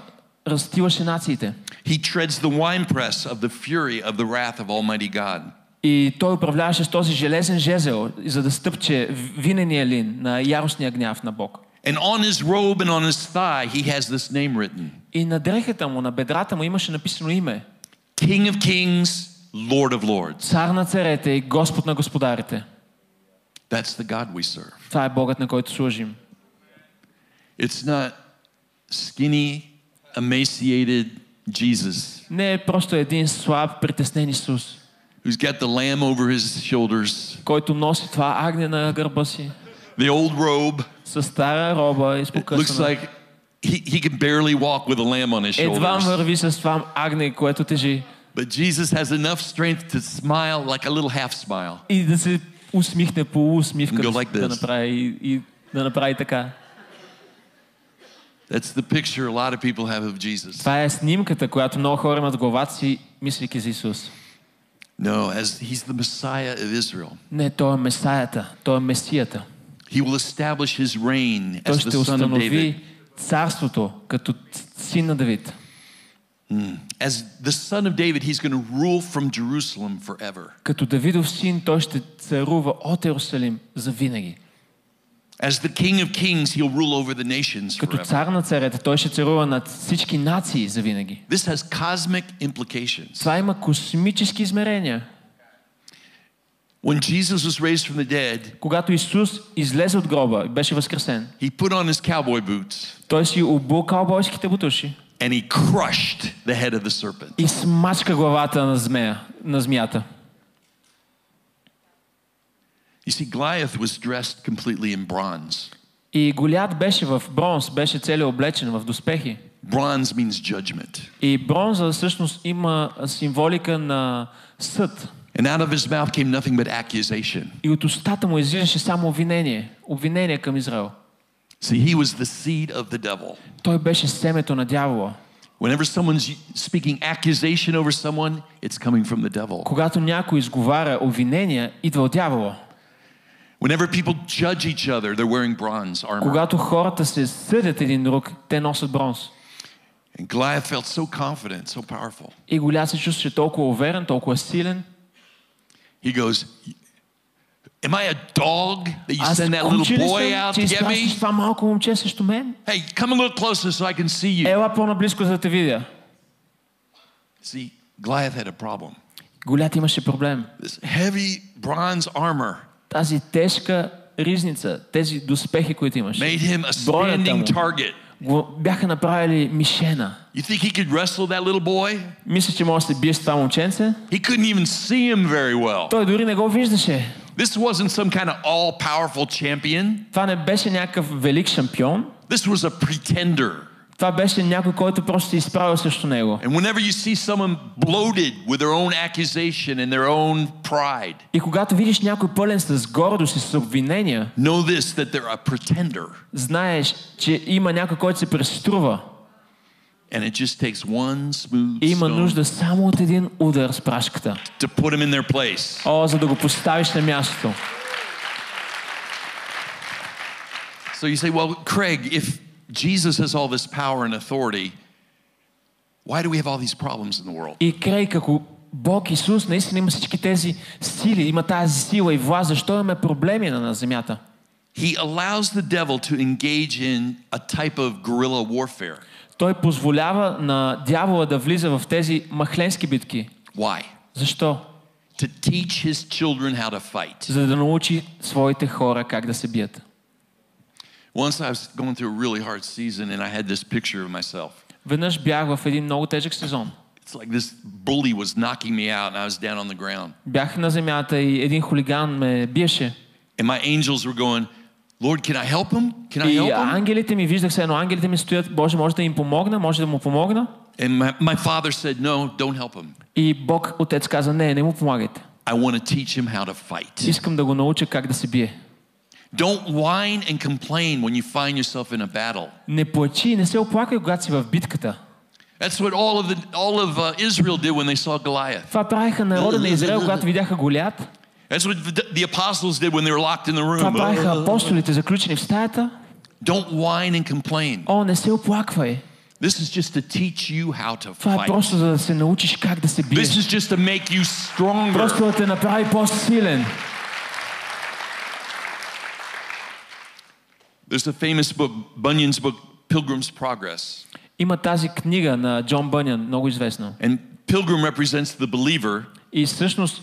S2: разтиваше нациите.
S1: He treads the winepress of the fury of the wrath of Almighty God.
S2: И той управляваше с този железен жезел, за да стъпче винения лин на яростния гняв на Бог.
S1: And on his robe and on his thigh, he has this name written
S2: И на дрехата му, на бедрата му имаше написано име.
S1: King of Kings, Lord of Lords.
S2: Цар на царете и Господ на господарите.
S1: That's the God we serve.
S2: Това е Богът, на който служим.
S1: It's not skinny, emaciated Jesus
S2: Не е просто един слаб, притеснен Исус,
S1: who's got the lamb over his shoulders,
S2: който носи това агне на гърба си,
S1: the old robe.
S2: с стара роба,
S1: It looks
S2: изпокъсана.
S1: like he, he can barely walk with a lamb on his
S2: Едва
S1: shoulders.
S2: върви с това агне, което тежи.
S1: But Jesus has enough strength to smile like a little half smile.
S2: И да се усмихне полуусмивка,
S1: Go
S2: да,
S1: like
S2: да
S1: this.
S2: направи и, и да направи така.
S1: That's the picture a lot of people have of Jesus.
S2: Това е снимката, която много хора имат в главата си, мислейки за Исус.
S1: No, as he's the Messiah of Israel.
S2: Не, Той е Месаята, Той е Месията.
S1: He will establish his reign
S2: Той
S1: as
S2: ще
S1: the son of David.
S2: установи царството като син на Давид.
S1: As the son of David, he's going to rule from Jerusalem forever.
S2: Като Давидов син, той ще царува от Иерусалим за винаги.
S1: As the king of kings, he'll rule over the nations
S2: Като
S1: forever.
S2: цар на царете, той ще царува над всички нации за винаги.
S1: This has cosmic implications.
S2: Това има космически измерения.
S1: When Jesus was raised from the dead,
S2: Когато Исус излезе от гроба и беше възкресен,
S1: he put on his cowboy boots
S2: той си обул каубойските бутуши
S1: and he crushed the head of the serpent.
S2: и смачка главата на, змея, на змията.
S1: You see, Goliath was dressed completely in bronze.
S2: И Голят беше в бронз, беше целият облечен в доспехи.
S1: Bronze means judgment.
S2: И бронза всъщност има символика на съд.
S1: And out of his mouth came nothing but accusation.
S2: И от устата му излизаше само обвинение. Обвинение към Израел.
S1: See, he was the seed of the devil.
S2: Той беше семето на дявола.
S1: Whenever someone's speaking accusation over someone, it's coming from the devil.
S2: Когато някой изговаря обвинения, идва от дявола.
S1: Whenever people judge each other, they're wearing bronze armor.
S2: Когато хората се съдят един друг, те носят бронз.
S1: And Goliath felt so confident, so powerful.
S2: И Голят се чувстваше толкова уверен, толкова силен.
S1: He goes, Am I a dog that you
S2: Аз
S1: send that little
S2: куче ли
S1: boy
S2: съм,
S1: out
S2: че
S1: to get
S2: изпращаш
S1: me?
S2: това малко момче срещу мен?
S1: Hey, come a little closer so I can see you.
S2: Ела по-наблизко, за да те видя.
S1: See, Goliath had a problem.
S2: Голят имаше проблем.
S1: This heavy bronze armor
S2: Тази тежка ризница, тези доспехи, които имаше,
S1: made him a
S2: Бронята
S1: standing
S2: му.
S1: target.
S2: го бяха направили мишена.
S1: You think he could wrestle that little boy?
S2: Мисля, че може да се бие с това момченце.
S1: He couldn't even see him very well.
S2: Той дори не го виждаше.
S1: This wasn't some kind of all powerful champion.
S2: Това не беше някакъв велик шампион.
S1: This was a pretender.
S2: Това беше някой, който просто се изправил срещу него.
S1: And whenever you see someone bloated with their own accusation and their own pride,
S2: И когато видиш някой пълен с гордост и с обвинения,
S1: know this that they're a pretender.
S2: знаеш, че има някой, който се преструва.
S1: And it just takes one smooth
S2: И има
S1: stone
S2: нужда само от един удар с прашката.
S1: to put him in their place.
S2: О, за да го поставиш на мястото.
S1: So you say, well, Craig, if Jesus has all this power and authority, why do we have all these problems in the world?
S2: И Крейг, ако Бог Исус наистина има всички тези сили, има тази сила и власт, защо имаме проблеми на на земята?
S1: He allows the devil to engage in a type of guerrilla warfare.
S2: Той позволява на дявола да влиза в тези махленски битки.
S1: Why?
S2: Защо?
S1: To teach his children how to fight.
S2: За да научи своите хора как да се бият.
S1: Once I was going through a really hard season and I had this picture of myself.
S2: Веднъж бях в един много тежък сезон.
S1: It's like this bully was knocking me out and I was down on the ground.
S2: Бях на земята и един хулиган ме биеше.
S1: And my angels were going, Lord, can I help him? Can I
S2: И
S1: help him?
S2: ангелите ми, виждах се едно, ангелите ми стоят, Боже, може да им помогна, може да му помогна.
S1: And my, my father said, No, don't help him.
S2: И Бог, Отец каза, не, не му помагайте.
S1: I want to teach him how to fight.
S2: Искам да го науча как да се бие.
S1: Don't whine and complain when you find yourself in a battle.
S2: Не плачи, не се оплакай, когато си в битката.
S1: That's what all of, the, all of uh, Israel did when they saw Goliath.
S2: Това правиха народа на Израел, когато видяха Голят.
S1: That's what the, the apostles did when they were locked in the
S2: Това
S1: room.
S2: правиха апостолите, заключени в стаята.
S1: Don't whine and complain.
S2: О, не се оплаквай.
S1: This is just to teach you how to
S2: Това е
S1: fight.
S2: просто за да се научиш как да се
S1: This
S2: биеш.
S1: is just to make you stronger.
S2: Просто да те направи по-силен.
S1: There's a famous book, Bunyan's book, Pilgrim's Progress.
S2: Има тази книга на Джон Бънян, много известна.
S1: And Pilgrim represents the believer.
S2: И всъщност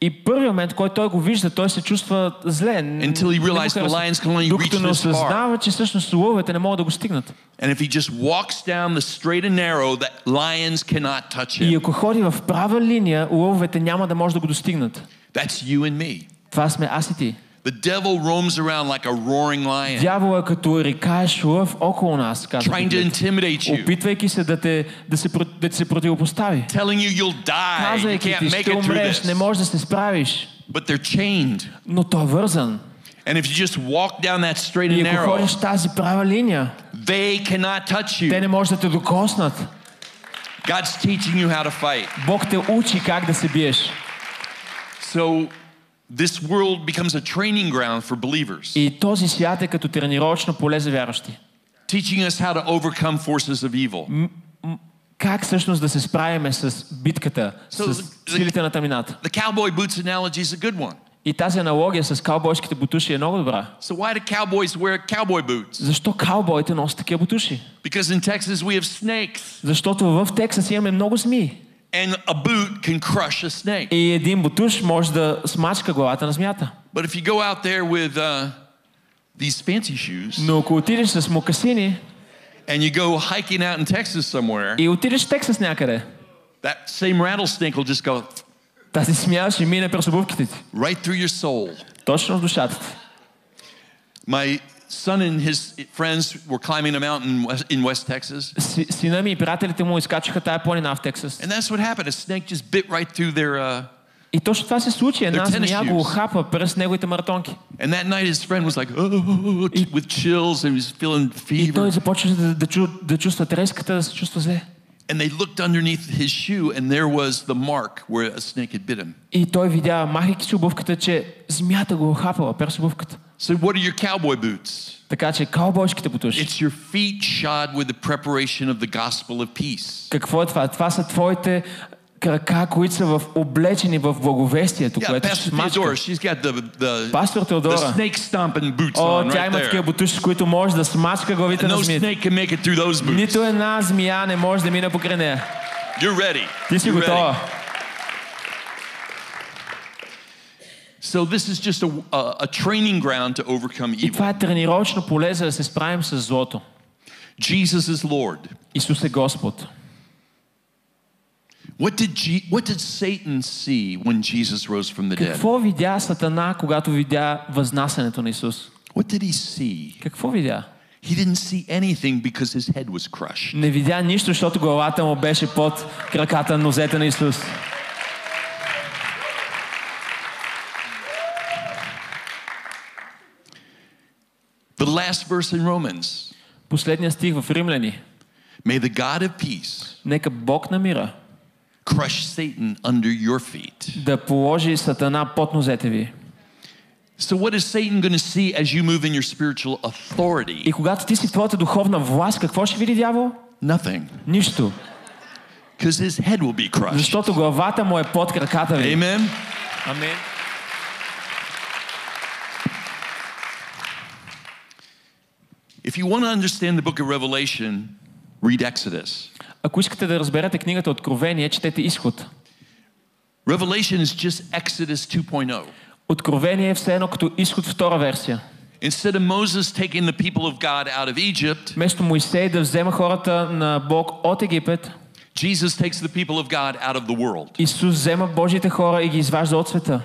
S2: И първият момент, който той го вижда, той се чувства зле. н-
S1: Until he
S2: не му
S1: realized the
S2: харесва.
S1: lions can only
S2: Докато
S1: reach
S2: не
S1: this far.
S2: осъзнава, че всъщност лъвовете не могат да го стигнат.
S1: And if he just walks down the straight and narrow, the lions cannot touch
S2: И
S1: him.
S2: ако ходи в права линия, лъвовете няма да може да го достигнат.
S1: That's you and me.
S2: Това сме аз и ти.
S1: The devil roams around like a roaring lion,
S2: Дявола е като рекаеш лъв около нас, казва
S1: trying to
S2: Библията.
S1: intimidate you,
S2: Опитвайки се да, те, да, се, про- да ти се противопостави.
S1: telling you you'll die. You
S2: Казвайки
S1: can't
S2: ти,
S1: make
S2: ще
S1: it through
S2: умреш, не
S1: this.
S2: можеш да се справиш.
S1: But they're chained.
S2: Но той е вързан.
S1: And if you just walk down that straight
S2: И
S1: and
S2: ако
S1: narrow,
S2: ходиш тази права линия,
S1: they cannot touch
S2: те
S1: you.
S2: не може да те докоснат.
S1: God's teaching you how to fight.
S2: Бог те учи как да се биеш.
S1: So this world becomes a training ground for believers,
S2: И този свят е като тренировъчно поле за вярващи.
S1: teaching us how to overcome forces of evil.
S2: Как всъщност да се справиме с битката,
S1: So
S2: с
S1: the-
S2: силите на тъмнината.
S1: The cowboy boots analogy is a good one.
S2: И тази аналогия с каубойските бутуши е много добра.
S1: So why do cowboys wear cowboy boots?
S2: Защо каубойте носят такива бутуши?
S1: Because in Texas we have snakes,
S2: Защото в Тексас имаме много змии.
S1: and a boot can crush a snake.
S2: И един бутуш може да смачка главата на змията.
S1: But if you go out there with uh, these fancy shoes
S2: Но ако отидеш с мокасини
S1: and you go hiking out in Texas somewhere,
S2: и отидеш в Тексас някъде,
S1: that same rattlesnake will just go
S2: тази смяна ще мине през обувките ти.
S1: right through your soul.
S2: Точно в душата ти.
S1: My son and his friends were climbing a mountain west- in West Texas,
S2: Си- Сина ми и приятелите му изкачаха тая планина в Тексас.
S1: and that's what happened. A snake just bit right through their. Uh,
S2: И точно това се случи. Една
S1: They're tennis
S2: змия го
S1: shoes.
S2: хапа през неговите маратонки.
S1: and that night, his friend was like, oh, with chills, and he was feeling
S2: И той
S1: fever.
S2: започва да, да, чу, да чувства треската, да се чувства зле.
S1: And they looked underneath his shoe, and there was the mark where a snake had bit him.
S2: И той видя, махайки си обувката, че змията го хапала през обувката.
S1: So, what are your cowboy boots?
S2: Така че каубойските бутуши.
S1: It's your feet shod with the preparation of the gospel of peace.
S2: Какво е това? Това са твоите Крака, които са в, облечени в благовестието,
S1: Yeah,
S2: което ще
S1: she's got the, the,
S2: Пастор
S1: the
S2: Теодора.
S1: snake stomping boots
S2: О,
S1: on
S2: тя
S1: right
S2: има такива бутуши, с които може да смачка главите
S1: And
S2: на
S1: no
S2: змията.
S1: snake can make it through those boots.
S2: Нито една змия не може да мине покрай нея.
S1: You're ready.
S2: Ти си
S1: You're
S2: готова.
S1: ready. So this is just a, a, a training ground to overcome
S2: И
S1: evil.
S2: това е тренировъчно поле, за да се справим с злото.
S1: Jesus is Lord.
S2: Исус е Господ.
S1: What did, G, what did Satan see when Jesus rose from the dead?
S2: Какво видя Сатана, когато видя възнасянето на Исус?
S1: What did he see?
S2: Какво видя?
S1: He didn't see anything because his head was crushed.
S2: Не видя нищо, защото главата му беше под краката на нозете на Исус.
S1: The last verse in Romans
S2: Последният стих в Римляни.
S1: May the God of peace
S2: Нека Бог на мира
S1: crush Satan under your feet.
S2: да положи Сатана под нозете ви.
S1: So, what is Satan going to see as you move in your spiritual
S2: И
S1: authority?
S2: когато ти си в твоята духовна власт, какво ще види дявол?
S1: Nothing.
S2: Нищо.
S1: Because his head will be crushed.
S2: Защото главата му е под краката ви.
S1: Amen.
S2: Амин.
S1: If you want to understand the book of Revelation, read Exodus.
S2: Ако искате да разберете книгата Откровение, четете изход.
S1: Revelation is just Exodus 2.0.
S2: Откровение е все едно като изход втора версия.
S1: Instead of Moses taking the people of God out of Egypt,
S2: Вместо Моисей да взема хората на Бог от Египет,
S1: Jesus takes the people of God out of the world.
S2: Исус взема Божите хора и ги изважда от света.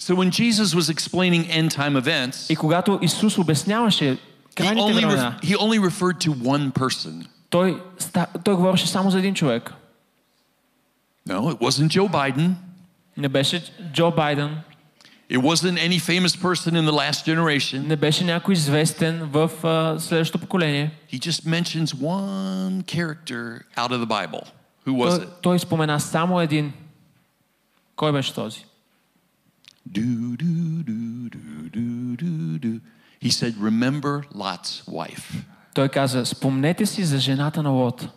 S1: So when Jesus was explaining end time events,
S2: И когато Исус обясняваше
S1: he
S2: крайните
S1: only,
S2: времена,
S1: ref- he only referred to one person.
S2: той, ста- той говореше само за един човек.
S1: No, it wasn't Joe Biden.
S2: Не беше Джо Байден,
S1: It wasn't any famous person in the last generation.
S2: не беше някой известен в а, следващото поколение.
S1: He just mentions one character out of the Bible. Who was
S2: Той,
S1: it?
S2: той спомена само един. Кой беше този?
S1: Do, do, do, do, do, do, do. He said, Remember Lot's wife.
S2: Той каза, спомнете си за жената на Лот.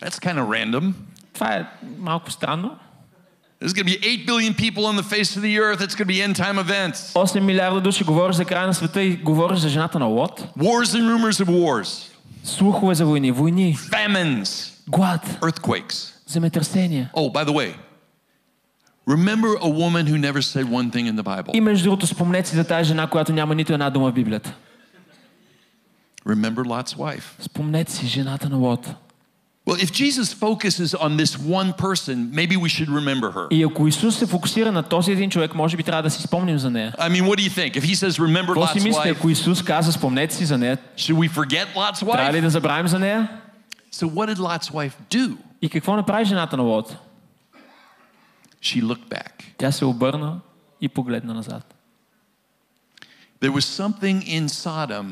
S1: That's kind of random.
S2: Това е малко странно.
S1: There's going to be 8 billion people on the face of the earth. It's going to be end time events.
S2: 8 милиарда души говориш за края на света и говориш за жената на Лот.
S1: Wars and rumors of wars,
S2: Слухове за войни, войни,
S1: famines,
S2: глад,
S1: earthquakes.
S2: земетресения.
S1: Oh, by the way, remember a woman who never said one thing in the Bible.
S2: И между другото, спомнете си за тази жена, която няма нито една дума в Библията.
S1: Remember Lot's wife.
S2: Спомнете си жената на Лот.
S1: Well, if Jesus focuses on this one person, maybe we should remember her.
S2: И ако Исус се фокусира на този един човек, може би трябва да си спомним за нея.
S1: I mean, what do you think? If he says, remember
S2: Какво си
S1: Lot's
S2: мислите,
S1: wife,
S2: ако Исус каза, спомнете си за нея,
S1: should we forget Lot's
S2: трябва ли
S1: wife?
S2: да забравим за нея?
S1: So, what did Lot's wife do?
S2: И какво направи жената на Лот?
S1: She looked back.
S2: Тя се обърна и погледна назад.
S1: There was something in Sodom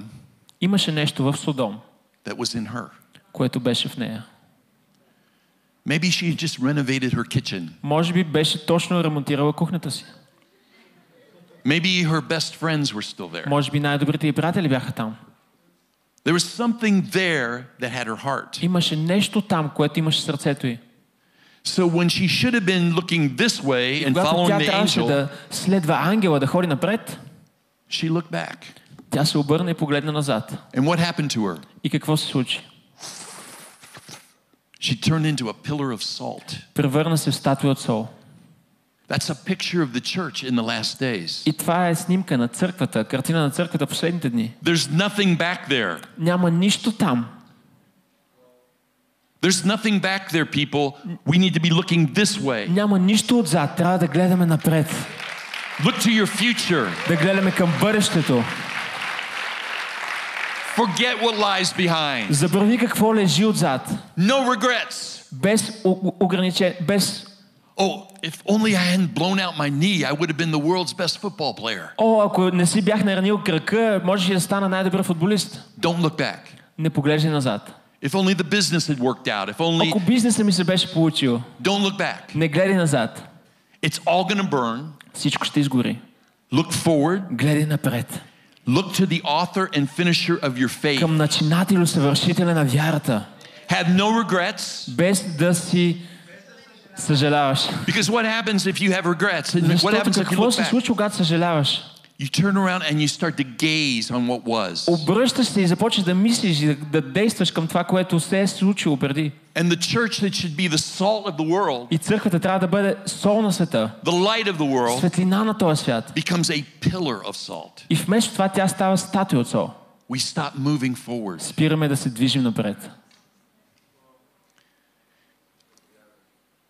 S2: Имаше нещо в Содом,
S1: that was in her.
S2: което беше в нея.
S1: Maybe she had just renovated her kitchen.
S2: Може би беше точно ремонтирала кухнята си.
S1: Maybe her best friends were still there.
S2: Може би най-добрите й приятели бяха там.
S1: There was something there that had her heart.
S2: Имаше нещо там, което имаше в сърцето й.
S1: So when she should have been looking this way and
S2: Когато
S1: following
S2: тя
S1: the
S2: трябваше
S1: angel,
S2: да следва ангела, да ходи напред,
S1: she looked back.
S2: тя се обърна и погледна назад.
S1: And what happened to her?
S2: И какво се случи?
S1: She turned into a pillar of salt.
S2: Превърна се в статуя от сол.
S1: That's a picture of the church in the last days.
S2: И това е снимка на църквата, картина на църквата в последните дни.
S1: There's nothing back there.
S2: Няма нищо там.
S1: There's nothing back there, people. We need to be looking this way.
S2: Няма нищо отзад. Трябва да гледаме напред.
S1: Look to your future.
S2: Да гледаме към бъдещето.
S1: Forget what lies behind.
S2: Забрави какво лежи отзад.
S1: No regrets.
S2: Без ограничение, без
S1: Oh, if only I hadn't blown out my knee, I would have been the world's best football player.
S2: О, ако не си бях наранил кръка, можеш да стана най-добър футболист.
S1: Don't look back.
S2: Не поглеждай назад.
S1: If only the business had worked out. If only.
S2: Ако бизнеса ми се беше получил,
S1: Don't look back.
S2: не гледай назад.
S1: It's all going to burn.
S2: Всичко ще изгори.
S1: Look forward.
S2: Гледай напред.
S1: Look to the author and finisher of your faith.
S2: Към начинател, съвършителя на вярата.
S1: Have no regrets.
S2: Без да си съжаляваш.
S1: Because what happens if you have regrets? And what
S2: Защото
S1: happens if you
S2: какво
S1: look
S2: се
S1: back?
S2: случва, когато съжаляваш?
S1: You turn around and you start to gaze on what was.
S2: Обръщаш се и започваш да мислиш и да, да действаш към това, което се е случило преди.
S1: And the church that should be the salt of the world,
S2: И църквата трябва да бъде сол на света,
S1: the light of the world,
S2: светлина на този свят.
S1: becomes a pillar of salt.
S2: И вместо това тя става статуя от сол.
S1: We stop moving forward.
S2: Спираме да се движим напред.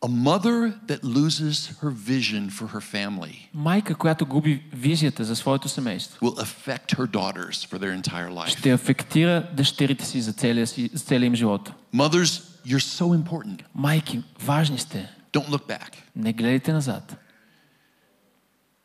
S1: A mother that loses her vision for her family
S2: Майка, която губи визията за своето семейство,
S1: will affect her daughters for their entire life.
S2: ще афектира дъщерите си за целия, си, за целия им живот.
S1: Mothers, you're so important.
S2: Майки, важни сте.
S1: Don't look back.
S2: Не гледайте назад.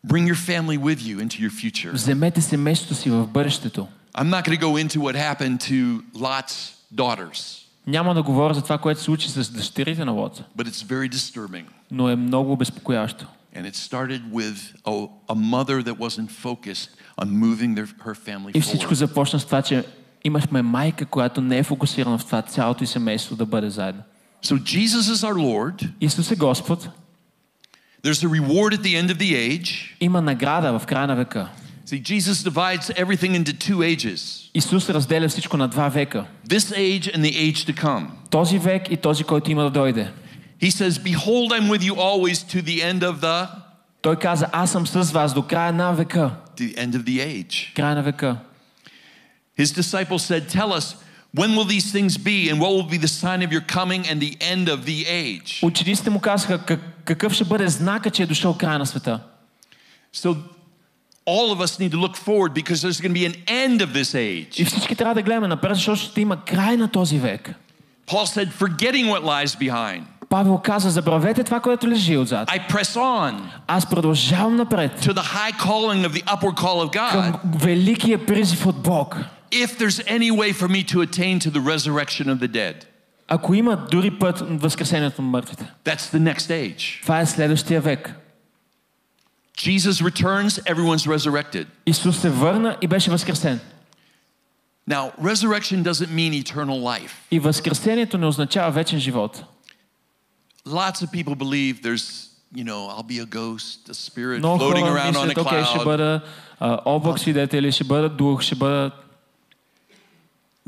S1: Bring your family with you into your future.
S2: Вземете семейството си в бъдещето.
S1: I'm not going to go into what happened to Lot's daughters,
S2: Няма да говоря за това, което се случи с дъщерите на Лот,
S1: but it's very disturbing.
S2: но е много обезпокоящо.
S1: And it started with a, a mother that wasn't focused on moving their, her family
S2: И всичко
S1: forward.
S2: започна с това, че имахме майка, която не е фокусирана в това цялото и семейство да бъде заедно.
S1: So Jesus is our Lord.
S2: Исус е Господ.
S1: There's a reward at the end of the age.
S2: Има награда в края на века.
S1: See, Jesus divides everything into two ages
S2: Исус разделя всичко на два века.
S1: this age and the age to come.
S2: Този век и този, който има да дойде.
S1: He says, Behold, I'm with you always to the end of the,
S2: Той каза, аз съм с вас до края на века.
S1: the end of the age.
S2: Края на века.
S1: His disciples said, Tell us, when will these things be, and what will be the sign of your coming and the end of the age?
S2: Учениците му казаха, «Как- какъв ще бъде знака, че е дошъл края на света.
S1: So all of us need to look forward because there's going to be an end of this age.
S2: И всички трябва да гледаме напред, защото ще има край на този век.
S1: Paul said, Forgetting what lies behind,
S2: Павел каза, забравете това, което лежи отзад.
S1: I press on
S2: Аз продължавам напред
S1: to the high calling of the upward call of God.
S2: към великия призив от Бог.
S1: If there's any way for me to attain to the resurrection of the dead,
S2: Ако има дори път възкресението на мъртвите,
S1: that's the next age.
S2: това е следващия век.
S1: Jesus returns, everyone's resurrected.
S2: Исус се върна и беше възкресен.
S1: Now, resurrection doesn't mean eternal life.
S2: И възкресението не означава вечен живот.
S1: Lots of people believe there's you know, I'll be a ghost, a spirit
S2: Много
S1: floating
S2: хора
S1: around on a
S2: мислят, окей, ще
S1: cloud.
S2: бъда а, облак свидетели, ще бъда дух, ще бъда...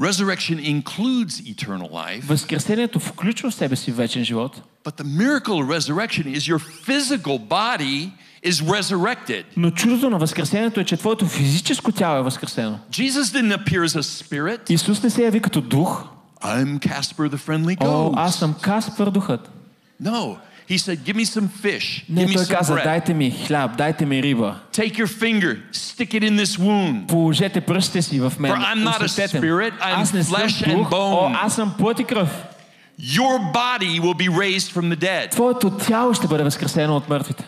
S1: Resurrection includes eternal life,
S2: Възкресението включва в себе си вечен живот,
S1: but the miracle of resurrection is your physical body is resurrected.
S2: но чудото на Възкресението е, че твоето физическо тяло е възкресено.
S1: Jesus didn't appear as a spirit.
S2: Исус не се яви като дух.
S1: I'm Casper the friendly
S2: О, аз
S1: ghost.
S2: съм Каспер духът.
S1: No. He said, Give me some fish.
S2: Не,
S1: Give me
S2: той
S1: some
S2: каза,
S1: bread.
S2: дайте ми хляб, дайте ми риба.
S1: Take your finger, stick it in this wound.
S2: Положете пръстите си в мен.
S1: For I'm not a spirit, I'm
S2: аз не
S1: flesh and
S2: дух, о,
S1: bone.
S2: аз съм плът и кръв.
S1: Your body will be raised from the dead,
S2: Твоето тяло ще бъде възкресено от мъртвите.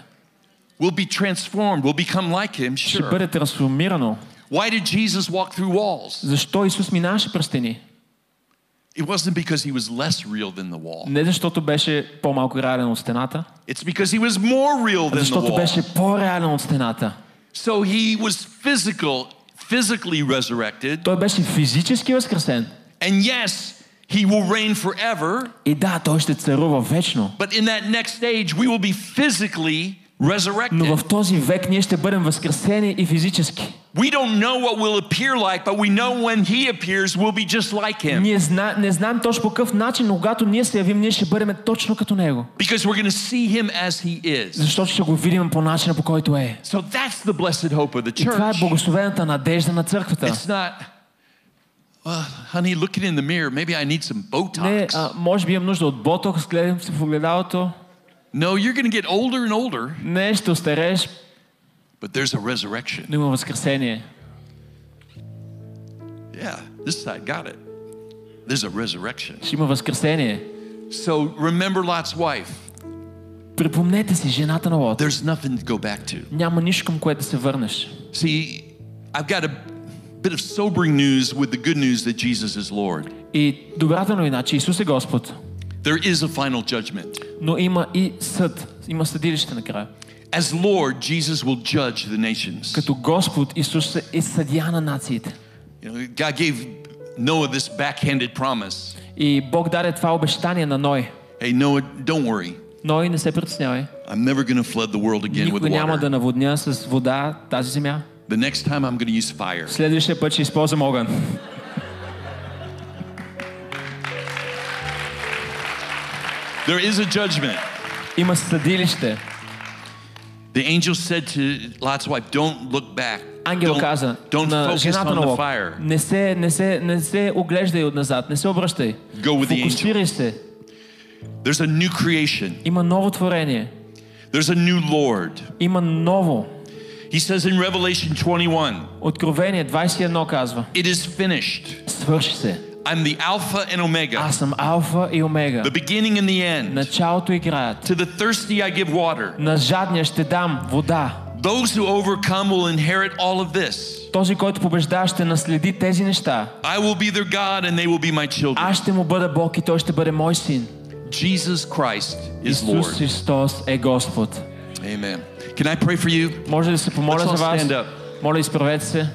S1: will be transformed, will become like him.
S2: Ще
S1: Sure.
S2: бъде трансформирано.
S1: Why did Jesus walk through walls?
S2: Защо Исус минаваше през стени?
S1: It wasn't because he was less real than the wall.
S2: Не защото беше по-малко реален от стената,
S1: It's because he was more real
S2: а
S1: than the
S2: защото
S1: wall.
S2: беше по-реален от стената.
S1: So he was physical, physically resurrected.
S2: Той беше физически възкресен.
S1: And yes, he will reign forever.
S2: И да, той ще царува вечно.
S1: But in that next stage, we will be physically
S2: Но
S1: resurrected.
S2: в този век ние ще бъдем възкресени и физически.
S1: We don't know what will appear like, but we know when he appears, we'll be just like him.
S2: Ние зна, не знаем точно по какъв начин, но когато ние се явим, ние ще бъдем точно като Него.
S1: Because we're going to see him as he is.
S2: Защото ще го видим по начина, по който е.
S1: So that's the blessed hope of the
S2: И това е
S1: church.
S2: благословената надежда на църквата.
S1: It's not, well, honey, looking in the mirror, maybe I need some
S2: Не,
S1: Botox.
S2: а, може би имам нужда от ботокс, гледам се в огледалото.
S1: No, you're going to get older and older,
S2: Не, ще остарееш,
S1: but there's a resurrection.
S2: но има възкресение.
S1: Yeah, this side got it. There's a resurrection.
S2: Ще има възкресение.
S1: So remember Lot's wife.
S2: Припомнете си жената на Лот.
S1: There's nothing to go back to.
S2: Няма нищо към което да се върнеш.
S1: See, I've got a bit of sobering news with the good news that Jesus is Lord.
S2: И добрата новина, че Исус е Господ,
S1: There is a final judgment.
S2: но има и съд, има съдилище накрая.
S1: As Lord, Jesus will judge the nations.
S2: Като Господ Исус е съдия на нациите.
S1: You know, God gave Noah this backhanded promise.
S2: И Бог даде това обещание на Ной.
S1: Hey, Noah, don't worry.
S2: Ной, не се притеснявай.
S1: I'm never going to flood the world again with
S2: Никой няма да
S1: water.
S2: наводня с вода тази земя.
S1: The next time I'm going to use fire.
S2: Следващия път ще използвам огън.
S1: There is a judgment.
S2: Има съдилище.
S1: The angel said to Lot's wife, Don't look back.
S2: Ангел
S1: Don't,
S2: каза
S1: don't
S2: на
S1: focus
S2: жената
S1: on
S2: на
S1: the
S2: Лот,
S1: fire.
S2: не се, не, се, не се оглеждай от назад, не се обръщай.
S1: Go with the
S2: Фокусирай се.
S1: There's a new creation.
S2: Има ново творение.
S1: There's a new Lord.
S2: Има ново.
S1: He says in Revelation 21,
S2: Откровение 21 казва.
S1: It is finished.
S2: Свърши се.
S1: I'm the Alpha and Omega,
S2: Аз съм Алфа и Омега.
S1: the beginning and the end.
S2: Началото и краят.
S1: To the thirsty, I give water.
S2: На жадния ще дам вода.
S1: Those who overcome will inherit all of this.
S2: Този, който побеждава, ще наследи тези неща.
S1: I will be their God and they will be my children.
S2: Аз ще му бъда Бог и той ще бъде мой син.
S1: Jesus Christ is
S2: Исус
S1: Lord.
S2: Христос е Господ.
S1: Amen. Can I pray for you?
S2: Може да се помоля
S1: Let's all
S2: за вас?
S1: stand up.
S2: Моля, изправете се.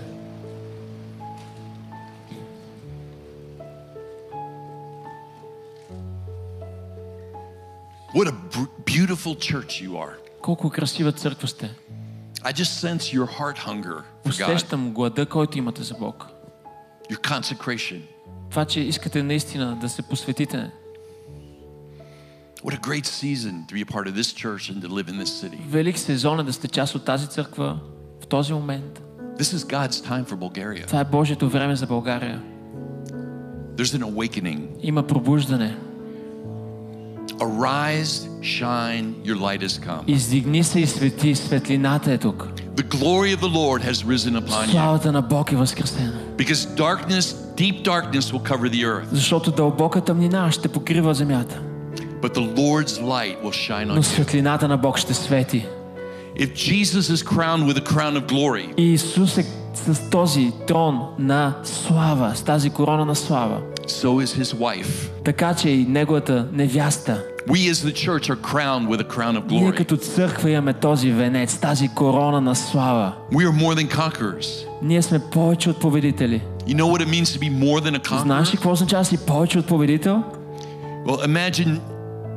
S1: What a br- beautiful church you are.
S2: Колко красива църква сте.
S1: I just sense your heart hunger for God,
S2: Усещам глада, който имате за Бог.
S1: your consecration.
S2: Това, че искате наистина да се посветите.
S1: What a great season to be a part of this church and to live in this city.
S2: Велик сезон е да сте част от тази църква в този момент.
S1: This is God's time for Bulgaria.
S2: Това е Божието време за България.
S1: There's an awakening.
S2: Има пробуждане.
S1: Arise, shine, your light has come.
S2: Издигни се и свети, светлината е тук.
S1: The glory of the Lord has risen upon you.
S2: Славата на Бог е възкресена.
S1: Because darkness, deep darkness will cover the earth.
S2: Защото дълбока тъмнина ще покрива земята.
S1: But the Lord's light will shine on
S2: Но
S1: you.
S2: светлината на Бог ще свети.
S1: If Jesus is crowned with a crown of glory,
S2: И Исус е с този трон на слава, с тази корона на слава.
S1: so is his wife.
S2: Така че и неговата невяста.
S1: We as the church are crowned with a crown of
S2: Ние
S1: glory.
S2: като църква имаме този венец, тази корона на слава.
S1: We are more than conquerors.
S2: Ние сме повече от победители.
S1: You know what it means to be more than a
S2: Знаеш ли
S1: conqueror?
S2: какво означава да си повече от победител?
S1: Well, imagine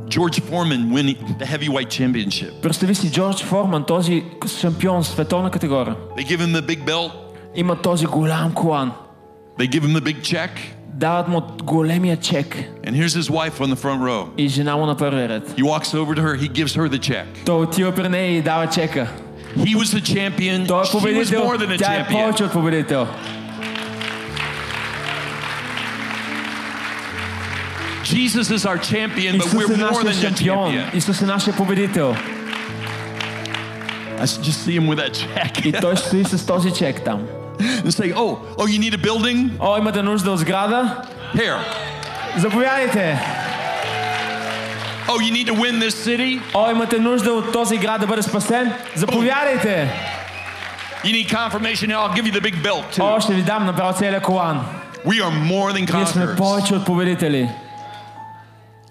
S1: George Foreman winning the heavyweight championship.
S2: Представи си Джордж Форман, този шампион, световна категория.
S1: They give him the big belt,
S2: Има този голям колан.
S1: they give him the big check,
S2: Дават му големия чек
S1: and here's his wife on the front row.
S2: и жена му на първия ред.
S1: He walks over to her, he gives her the check.
S2: Той отива при нея и дава чека.
S1: He was the champion,
S2: Той е
S1: she was
S2: победител,
S1: more than a
S2: тя е
S1: champion.
S2: повече от победител.
S1: Jesus is our champion, but
S2: Исус
S1: we're
S2: е
S1: more
S2: нашия
S1: than a
S2: шампион.
S1: champion.
S2: Исус е нашия победител.
S1: I just see him with that check.
S2: И той стои с този чек там.
S1: and say, oh, oh, you need a building?
S2: О, имате нужда от сграда?
S1: Here.
S2: Заповядайте!
S1: Oh, you need to win this city?
S2: О, имате нужда от този град да бъде спасен? Заповядайте!
S1: You need confirmation? I'll give you the big belt too.
S2: О, ще ви дам направо целият колан.
S1: We are more than
S2: Ние сме
S1: conquerors.
S2: повече от победители.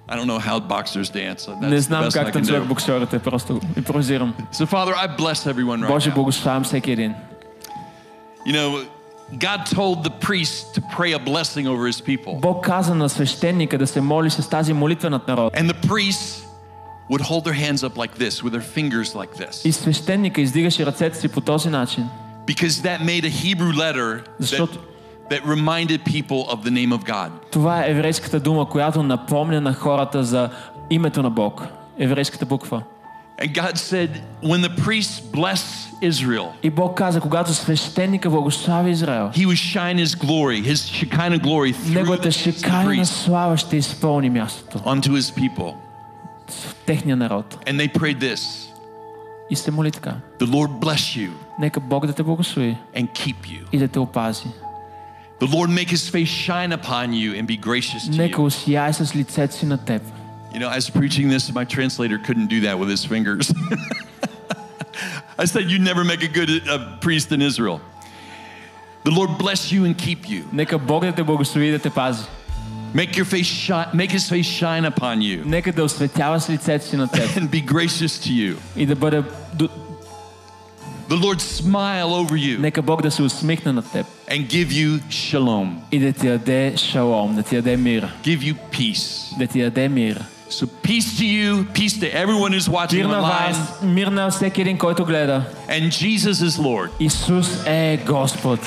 S1: I don't know how boxers dance. so
S2: Не
S1: That's the
S2: знам
S1: best I
S2: как
S1: can
S2: танцуват
S1: do.
S2: боксерите, просто импровизирам.
S1: So, Father, I bless everyone right
S2: Боже,
S1: now.
S2: благославям всеки един.
S1: You know, God told the priest to pray a blessing over his people.
S2: Бог каза на свещеника да се моли с тази молитва над народ.
S1: And the priests would hold their hands up like this, with their fingers like this.
S2: И свещеника издигаше ръцете си по този начин.
S1: Because that made a Hebrew letter that,
S2: Защото-
S1: that reminded people of the name of God.
S2: Това е еврейската дума, която напомня на хората за името на Бог. Еврейската буква.
S1: And God said, when the priests bless Israel,
S2: И Бог каза, когато свещеника благослави Израел,
S1: he would shine his glory, his Shekinah glory through
S2: неговата
S1: the, the
S2: шикайна
S1: priest
S2: слава ще изпълни мястото
S1: onto his people.
S2: в техния народ.
S1: And they prayed this
S2: И се моли така.
S1: The Lord bless you
S2: Нека Бог да те благослови
S1: and keep you.
S2: и да те опази.
S1: The Lord make his face shine upon you and be gracious to
S2: Нека
S1: you.
S2: усияе с лицето си на теб.
S1: You know, as preaching this, my translator couldn't do that with his fingers. I said, You never make a good uh, priest in Israel. The Lord bless you and keep you.
S2: Нека Бог да те благослови и да те пази.
S1: Make your face shine, make his face shine upon you
S2: Нека да осветява с лицето си на теб
S1: and be gracious to you.
S2: и да бъде... ду-
S1: The Lord smile over you
S2: Нека Бог да се усмихне на теб
S1: and give you shalom,
S2: и да ти даде шалом, да ти даде мир.
S1: give you peace.
S2: Да ти даде мир.
S1: So peace to you, peace to everyone who's watching
S2: Мир на
S1: online.
S2: вас, мир на всеки един, който гледа.
S1: And Jesus is Lord.
S2: Исус е Господ.